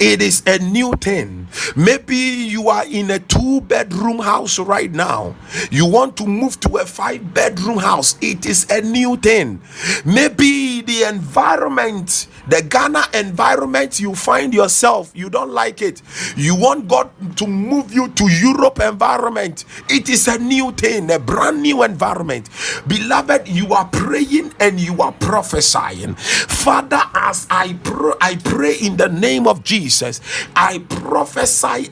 Speaker 2: It is a new thing. Maybe you are in a two bedroom house right now. You want to move to a five bedroom house. It is a new thing. Maybe the environment, the Ghana environment you find yourself, you don't like it. You want God to move you to Europe environment. It is a new thing, a brand new environment. Beloved, you are praying and you are prophesying. Father, as I pray, I pray in the name of Jesus, I prophesy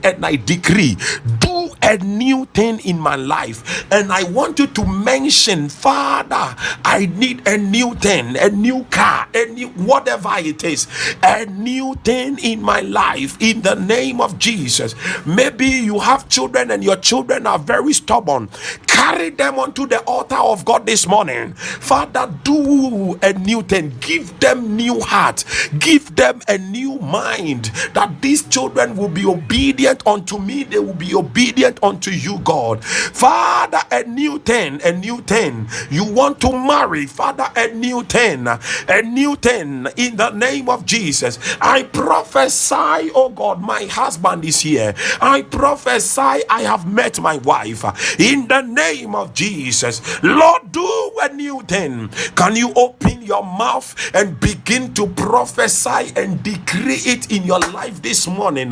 Speaker 2: and I decree, do a new thing in my life. And I want you to mention, Father, I need a new thing, a new car, a new whatever it is, a new thing in my life in the name of Jesus. Maybe you have children and your children are very stubborn. Carry them onto the altar of God this morning. Father, do a new thing. Give them new heart. Give them a new mind that these children will be obedient unto me. They will be obedient unto you, God. Father, a new thing, a new thing. You want to marry, Father, a new thing, a new thing in the name of Jesus. I prophesy, oh God, my husband is here. I prophesy, I have met my wife in the name of Jesus. Lord, do a new thing. Can you open your mouth and begin to prophesy and decree it in your life this morning?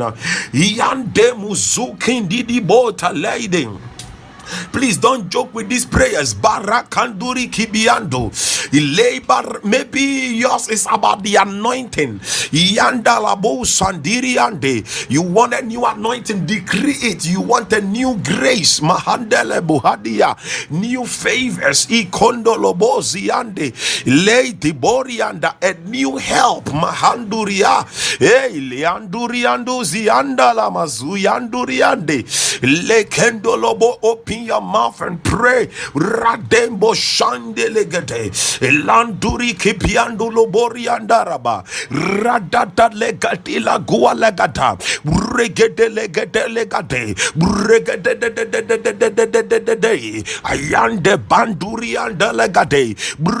Speaker 2: Yande muzuki ndidi water laden Please don't joke with these prayers. Barakanduri kibiando. Labor, maybe yours is about the anointing. Yandalabo sandiriande. You want a new anointing, decree it. You want a new grace. Mahandele buhadia. New favors. Ikondolobo ziande. Lady borianda. A new help. Mahanduria. Hey, leanduriando ziandala mazuyanduriande. Lekendolobo open your mouth and pray. Radembo shandelegede. Landuri kipiandu lobori andaraba. Radada legati la gua legata. Regede legede legade. Regede de de de de de de de de de de de. Ayande banduri andelegade.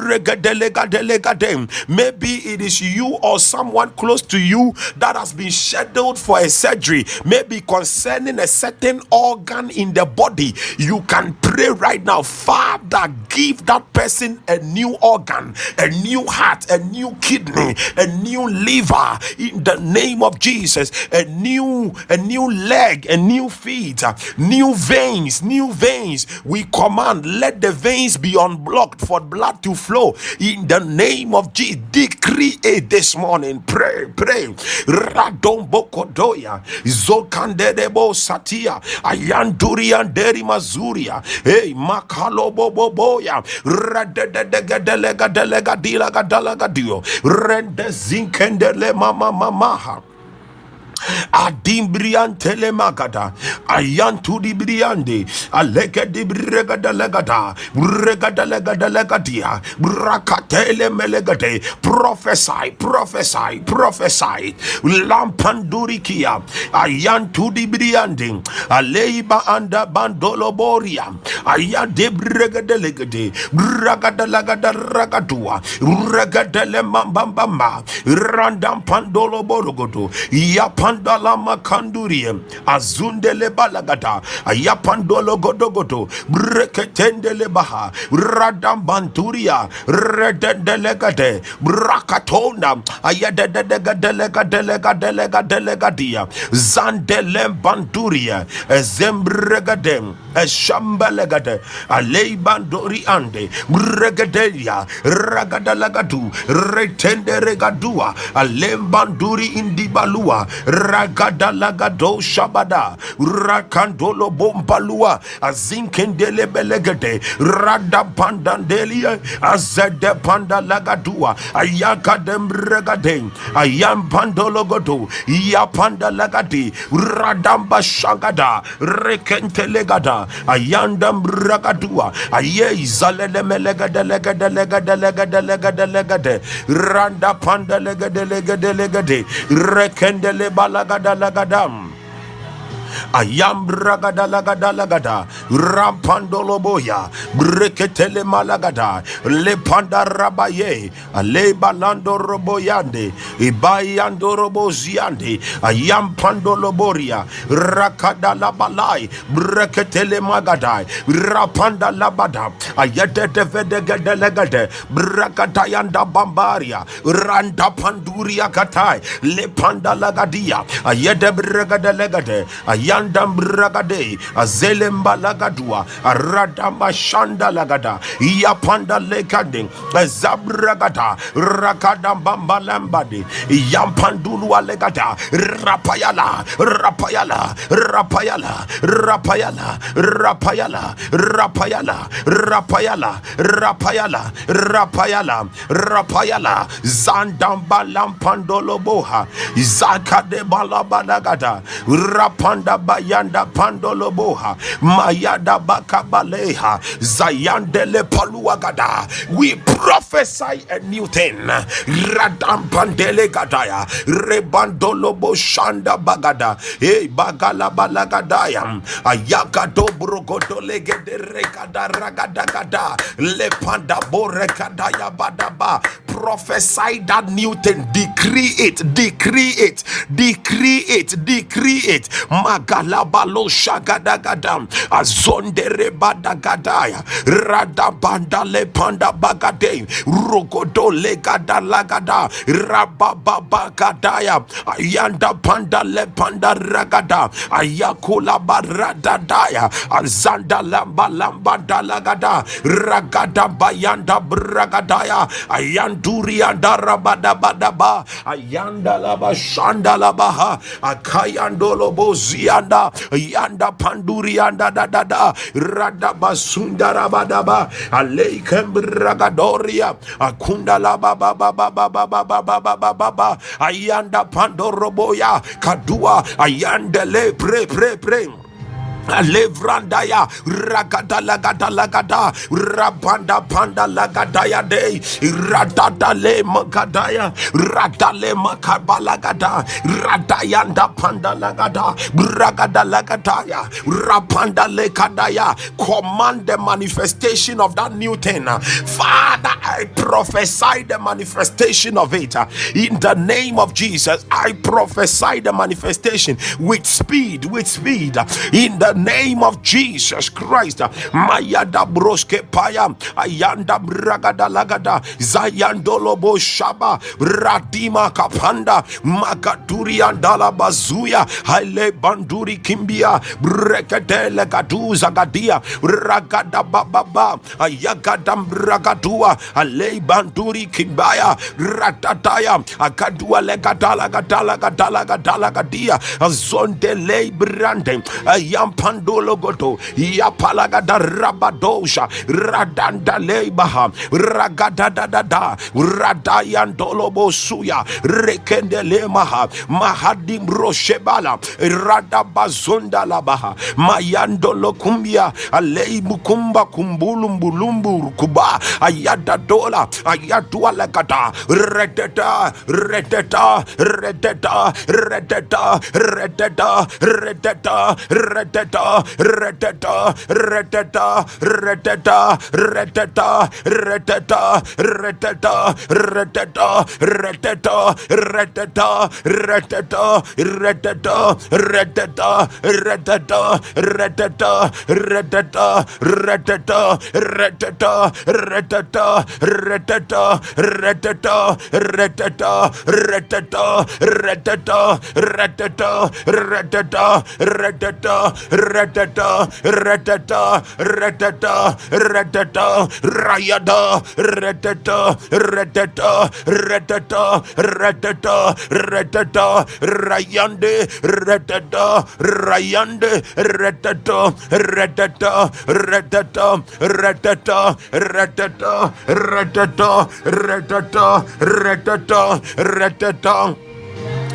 Speaker 2: Regede legade legade. Maybe it is you or someone close to you that has been scheduled for a surgery. Maybe concerning a certain organ in the body can pray right now. Father give that person a new organ a new heart a new kidney a new liver in the name of jesus. A new a new leg a new feet new veins new veins. We command let the veins be unblocked for blood to flow in the name of jesus decree it this morning. Pray pray. Radon bokodoya satia Zuria, hey, Makalobo bobo Radededegadelega Delega Dilagadalaga Dio, Rende Zinkendele Mama Mamaha adimbrian telemagada ayantu di briande aleke di bregada legada bregada legada legadia brakatele melegade prophesy prophesy prophesy. Lampandurikia ayantu di briande aleiba anda bandolo boria ayade bregada legade bragada legada ragadua regada le mambamba randam pandolo borogodo Mandala kanduri, Azundele Balagata, Ayapandolo Godogoto, Breketendele Baha, Radam Banturia, Redendelegate, Brakatona, Ayadedelega Delega Delega Delega Delegadia, Zandelem Banturia, Ezembregadem, Eshambalegate, Alei Bandori Ande, Bregadelia, Ragadalagatu, Retende Regadua, Alembanduri Indibalua, ragadalagado shabada rakandolo bombalua azinkendele belegede radapandandelia azede panda pandalagadua ayakadem regaden ayam pandologodo yapandalagadi radamba shagada rekentelegada. Ayandam ragadua aye legade, randa panda legade legade legade, rekendele Palagada Lagadam ayam bragada lagada lagada breketele malagada le panda rabaye ale balando roboyande ibayando roboziande ayam pandolo boria rakada labalai breketele magada rapanda labada ayete tevede gede legede bambaria randa katai le panda lagadia ayete ayandam bragade azelemba lagadua aradamba shanda lagada yapanda lekade zabragada rakadambamba lambade yampandulu alegada rapayala rapayala rapayala rapayala rapayala rapayala rapayala rapayala rapayala rapayala. Zandamba lampandolo boha zakade rapanda bayanda pandoloboha mayada bakabaleha zayandele paluagada. We prophesy a new thing. Radam pandele gadaya rebandolobo shanda bagada e bagala balagadaya ayaka dobro godolegede regada borekadaya badaba. Prophesy that new thing. Decree it decree it decree it decree it magalabalo shagadagadam azondere badagadaya le panda bagade rogodo legada lagada rababagadaya ayanda panda le panda ragada ayakula baradadaya azanda lamba lamba dalagada ragada bayanda bragadaya ayanduri anda rabada badaba ayanda laba shanda labaha akayandolo bozianda yanda panduri yanda da da da rada basunda rabadaba aleikem bragadoria akunda la ba ba ba ba ba ba ba ba ba ba ba ba ba ayanda pandoroboya kadua ayanda le pre pre pre Levrandaya ragada lagada lagada rabanda panda lagadaya de radada le magadaya radale makabalagada radayanda panda lagada ragada lagadaya rapanda lekadaya command the manifestation of that new thing. Father i prophesy the manifestation of it. In the name of jesus i prophesy the manifestation with speed with speed. In the name of Jesus Christ. Mayada broske paya ayanda bragada lagada zayandolobo shaba radima kapanda makaturi andala bazuya haile banduri kimbia breketele gaduza gadia ragada bababa ayagadam bragadua ale banduri kimbaya ratataya akadua legadala gadala gadala gadala gadia zonde le brande ayampa Pandologoto, Yapalagada Rabadosha, Radanda leibaha ragada da Leibaham, Ragadadada, Radayandolobo Suya, Rekendelemaha, Mahadim Roshebala, Radabazonda Labaha, Mayandolo kumbia Alei Mukumba Kumbulumbulumbu Kuba, Ayada Dola, Ayadua Lagada, Redeta, Redeta, Redeta, Redeta, Redeta, Redeta, Redeta reteta reteta reteta reteta reteta reteta reteta reteta reteta reteta reteta reteta reteta reteta reteta reteta reteta reteta reteta retata, retata, retata, retata, retata, retata, retata, retata, retata, retata, retata, retata, rayada, retata, retata, retata, retata, retata, rayande, retata, rayande, retata, retata, retata, retata, retata, retata, retata, retata, retata,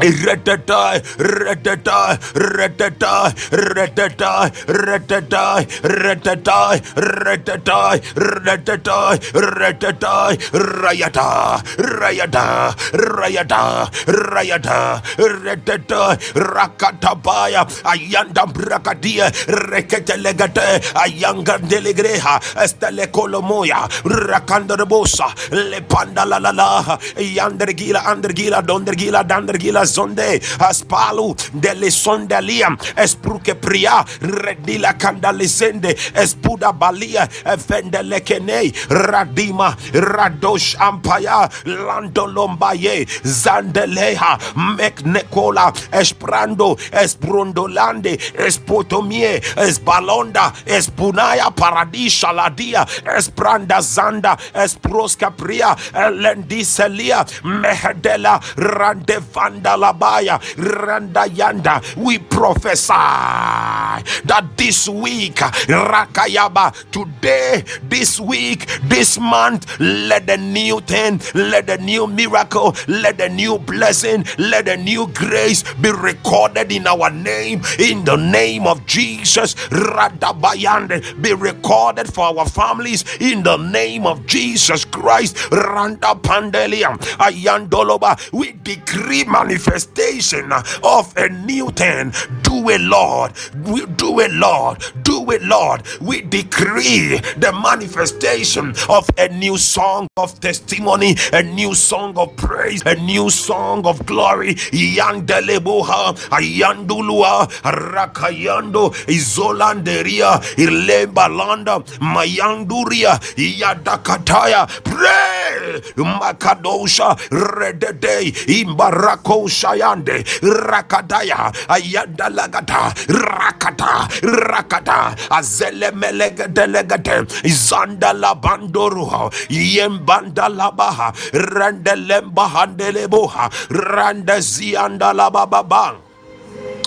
Speaker 2: Retata, retata, retata, retata, retata, retata, retata, retata, retata, rayata, rayata, rayata, rayata, retata, rakatabaya, ayanda brakadia, reketelegate, ayanga delegreha, estele colomoya, rakandarbosa, le panda la la la, yandergila, andergila, dondergila, dandergila, zonde aspalu dele sondalia espruke pria redila kandalisende espuda balia efendelekene radima radosh ampaya landolombaye zandeleha meknekola esprando esprondolande espotomie esbalonda espunaya paradisha ladia espranda zanda esproska pria elendiselia mehedela randevanda Dalabaya Randayanda. We prophesy that this week, Rakayaba, today, this week, this month, let the new thing, let the new miracle, let the new blessing, let the new grace be recorded in our name, in the name of Jesus. Radabayande be recorded for our families in the name of Jesus Christ. Randa Pandelia Ayandoloba. We decree manifestation manifestation of a new thing. Do it, Lord. We do it, Lord. Do it, Lord. We decree the manifestation of a new song of testimony, a new song of praise, a new song of glory. Yandeleboha, Ayandulua, Rakayando, Izolanderia, Ilembalanda, Mayanduria, Yadakataya. Pray, Makadosha, Redede, Imbarako Shayande Rakadaya Ayanda Lagata Rakata Rakata Azele Melega Delegate Zanda baha Yembanda Labaha Randelembahandeleboha baba Labababang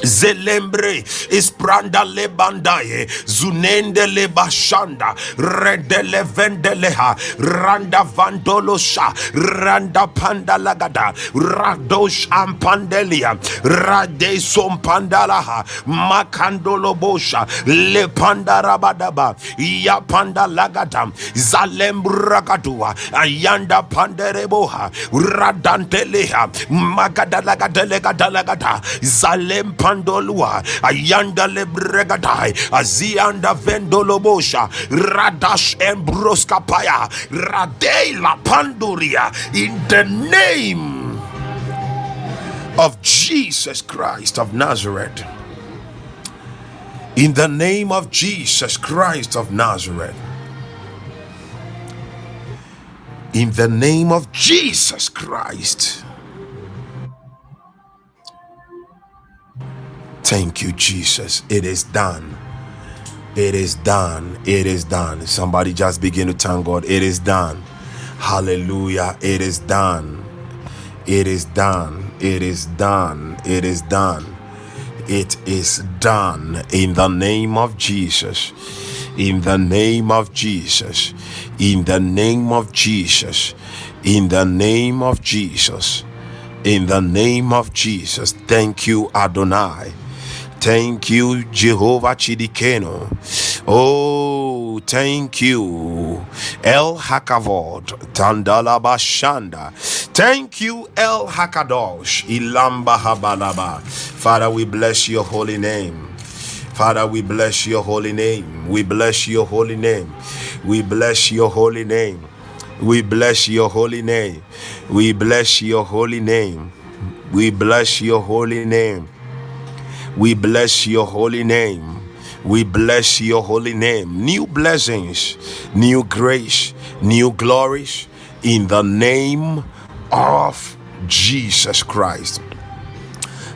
Speaker 2: Zelembre ispranda lebandaye zunende lebashanda redele vendeleha randa vandolosha randa panda lagada radosh ampandelia radesom pandalaha panda lagada yapandalagada zalembrakatua ayanda pandereboha radanteleha magadalagadelegadalagada zalempa pandolua ayanda lebregadai azianda vendolobosha radash embroskapaya radei la panduria in the name of Jesus Christ of Nazareth. In the name of Jesus Christ of Nazareth. In the name of Jesus Christ Thank you, Jesus. It is done. It is done. It is done. Somebody just begin to thank God. It is done. Hallelujah. It is done. It is done. It is done. It is done. It is done in the name of Jesus. In the name of Jesus. In the name of Jesus. In the name of Jesus. In the name of Jesus. Thank you, Adonai. Thank you, Jehovah Tsidkenu. Oh, thank you, El Hakavod, Tandala Bashanda. Thank you, El Hakadosh, Ilamba Habalaba. Father, we bless your holy name. Father, we bless your holy name. We bless your holy name. We bless your holy name. We bless your holy name. We bless your holy name. We bless your holy name. We bless your holy name. We bless your holy name. New blessings, new grace, new glories, in the name of Jesus Christ.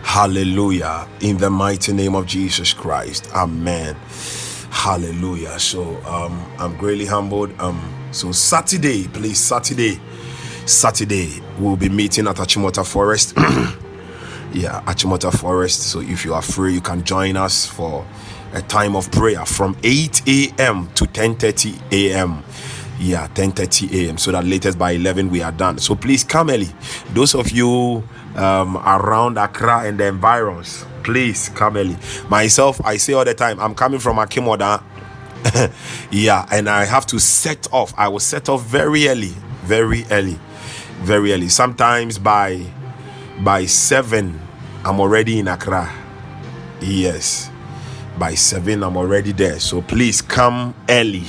Speaker 2: Hallelujah. In the mighty name of Jesus Christ. Amen. Hallelujah. So um I'm greatly humbled. Um so Saturday, please, Saturday. Saturday, we'll be meeting at Achimota Forest. yeah, Achimota Forest. So if you are free, you can join us for a time of prayer from 8 a.m. to 10:30 a.m. Yeah, 10:30 a.m. So that latest by 11 we are done. So please come early. Those of you um, around Accra and the environs, please come early. Myself, I say all the time, I'm coming from Akim Oda. yeah, and I have to set off. I will set off very early, very early, very early. Sometimes by by seven, I'm already in Accra. Yes, by seven, I'm already there. So please come early.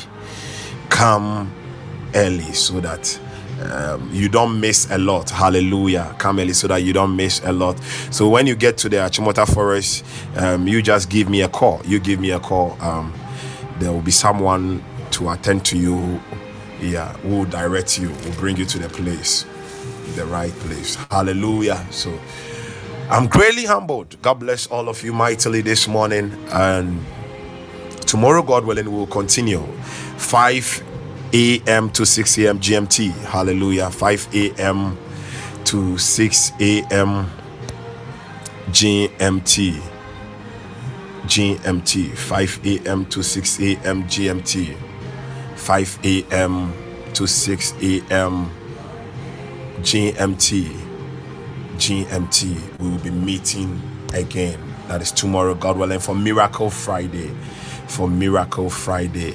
Speaker 2: Come early so that um, you don't miss a lot. Hallelujah. Come early so that you don't miss a lot. So when you get to the Achimota Forest, um, you just give me a call. You give me a call. Um, there will be someone to attend to you. Yeah, who will direct you, will bring you to the place, the right place. Hallelujah. So I'm greatly humbled. God bless all of you mightily this morning. And tomorrow, God willing, we will continue. 5 a.m. to 6 a.m. GMT. Hallelujah. 5 a.m. to 6 a.m. GMT. GMT. 5 a.m. to 6 a.m. GMT. 5 a.m. to 6 a.m. GMT. GMT. We will be meeting again. That is tomorrow, God willing, for Miracle Friday. For Miracle Friday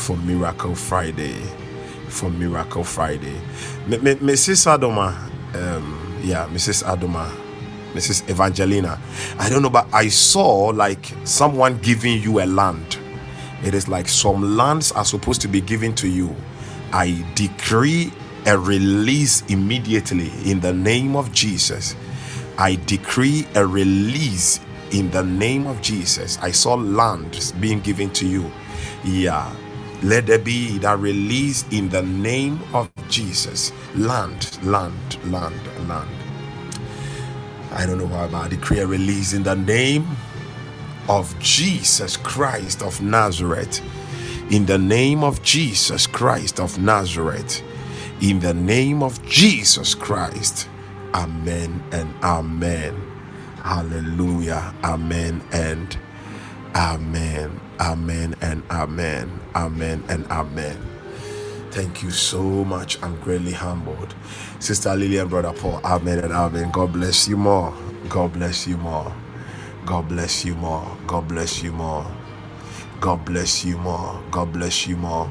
Speaker 2: for Miracle Friday. For Miracle Friday. M- M- Mrs. Adoma, um, yeah, Mrs. Adoma, Mrs. Evangelina. I don't know, but I saw like someone giving you a land. It is like some lands are supposed to be given to you. I decree a release immediately in the name of Jesus. I decree a release in the name of Jesus. I saw land being given to you. Yeah, let there be that release in the name of Jesus. Land, land, land, land. I don't know why, but I decree a release in the name of Jesus Christ of Nazareth. In the name of Jesus Christ of Nazareth. In the name of Jesus Christ. Amen and amen. Hallelujah. Amen and amen. Amen and amen. Amen and amen. Thank you so much. I'm greatly humbled. Sister Lily and Brother Paul, amen and amen. God bless you more. God bless you more. God bless you more. God bless you more. God bless you more. God bless you more.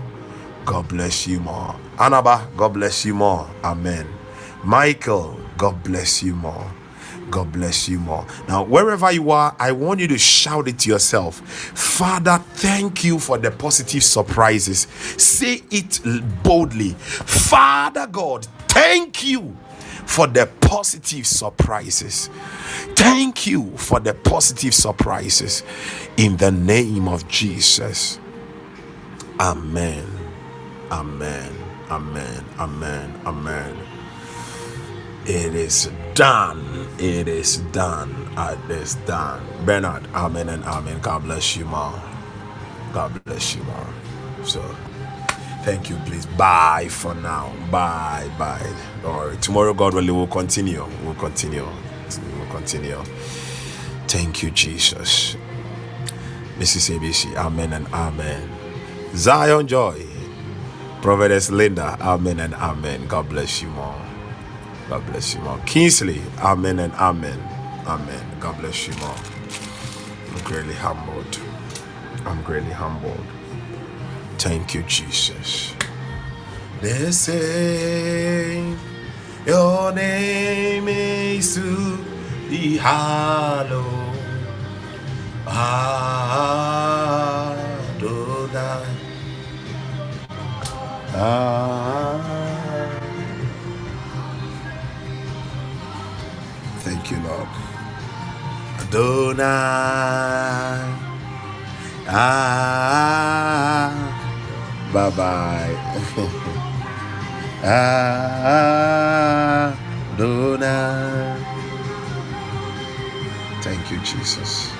Speaker 2: God bless you more. Anaba, God bless you more. Amen. Michael, God bless you more. God bless you more. Now, wherever you are, I want you to shout it to yourself Father, thank you for the positive surprises. Say it boldly Father God, thank you for the positive surprises. Thank you for the positive surprises in the name of Jesus. Amen. Amen. Amen. Amen. Amen. It is done. It is done. It is done. Bernard, amen and amen. God bless you, mom. God bless you, mom. So, thank you, please. Bye for now. Bye, bye. Or tomorrow, God willing, will continue. We'll continue. We'll continue. Thank you, Jesus. Mrs. ABC, amen and amen. Zion Joy, Prophetess Linda, amen and amen. God bless you, mom. God bless you more. Kingsley, amen and amen. Amen. God bless you more. I'm greatly humbled. I'm greatly humbled. Thank you, Jesus. They say your name is to be hallowed. Adonai. Ah. Thank you, Lord. Adonai. Ah. Bye bye. Adonai. Thank you, Jesus.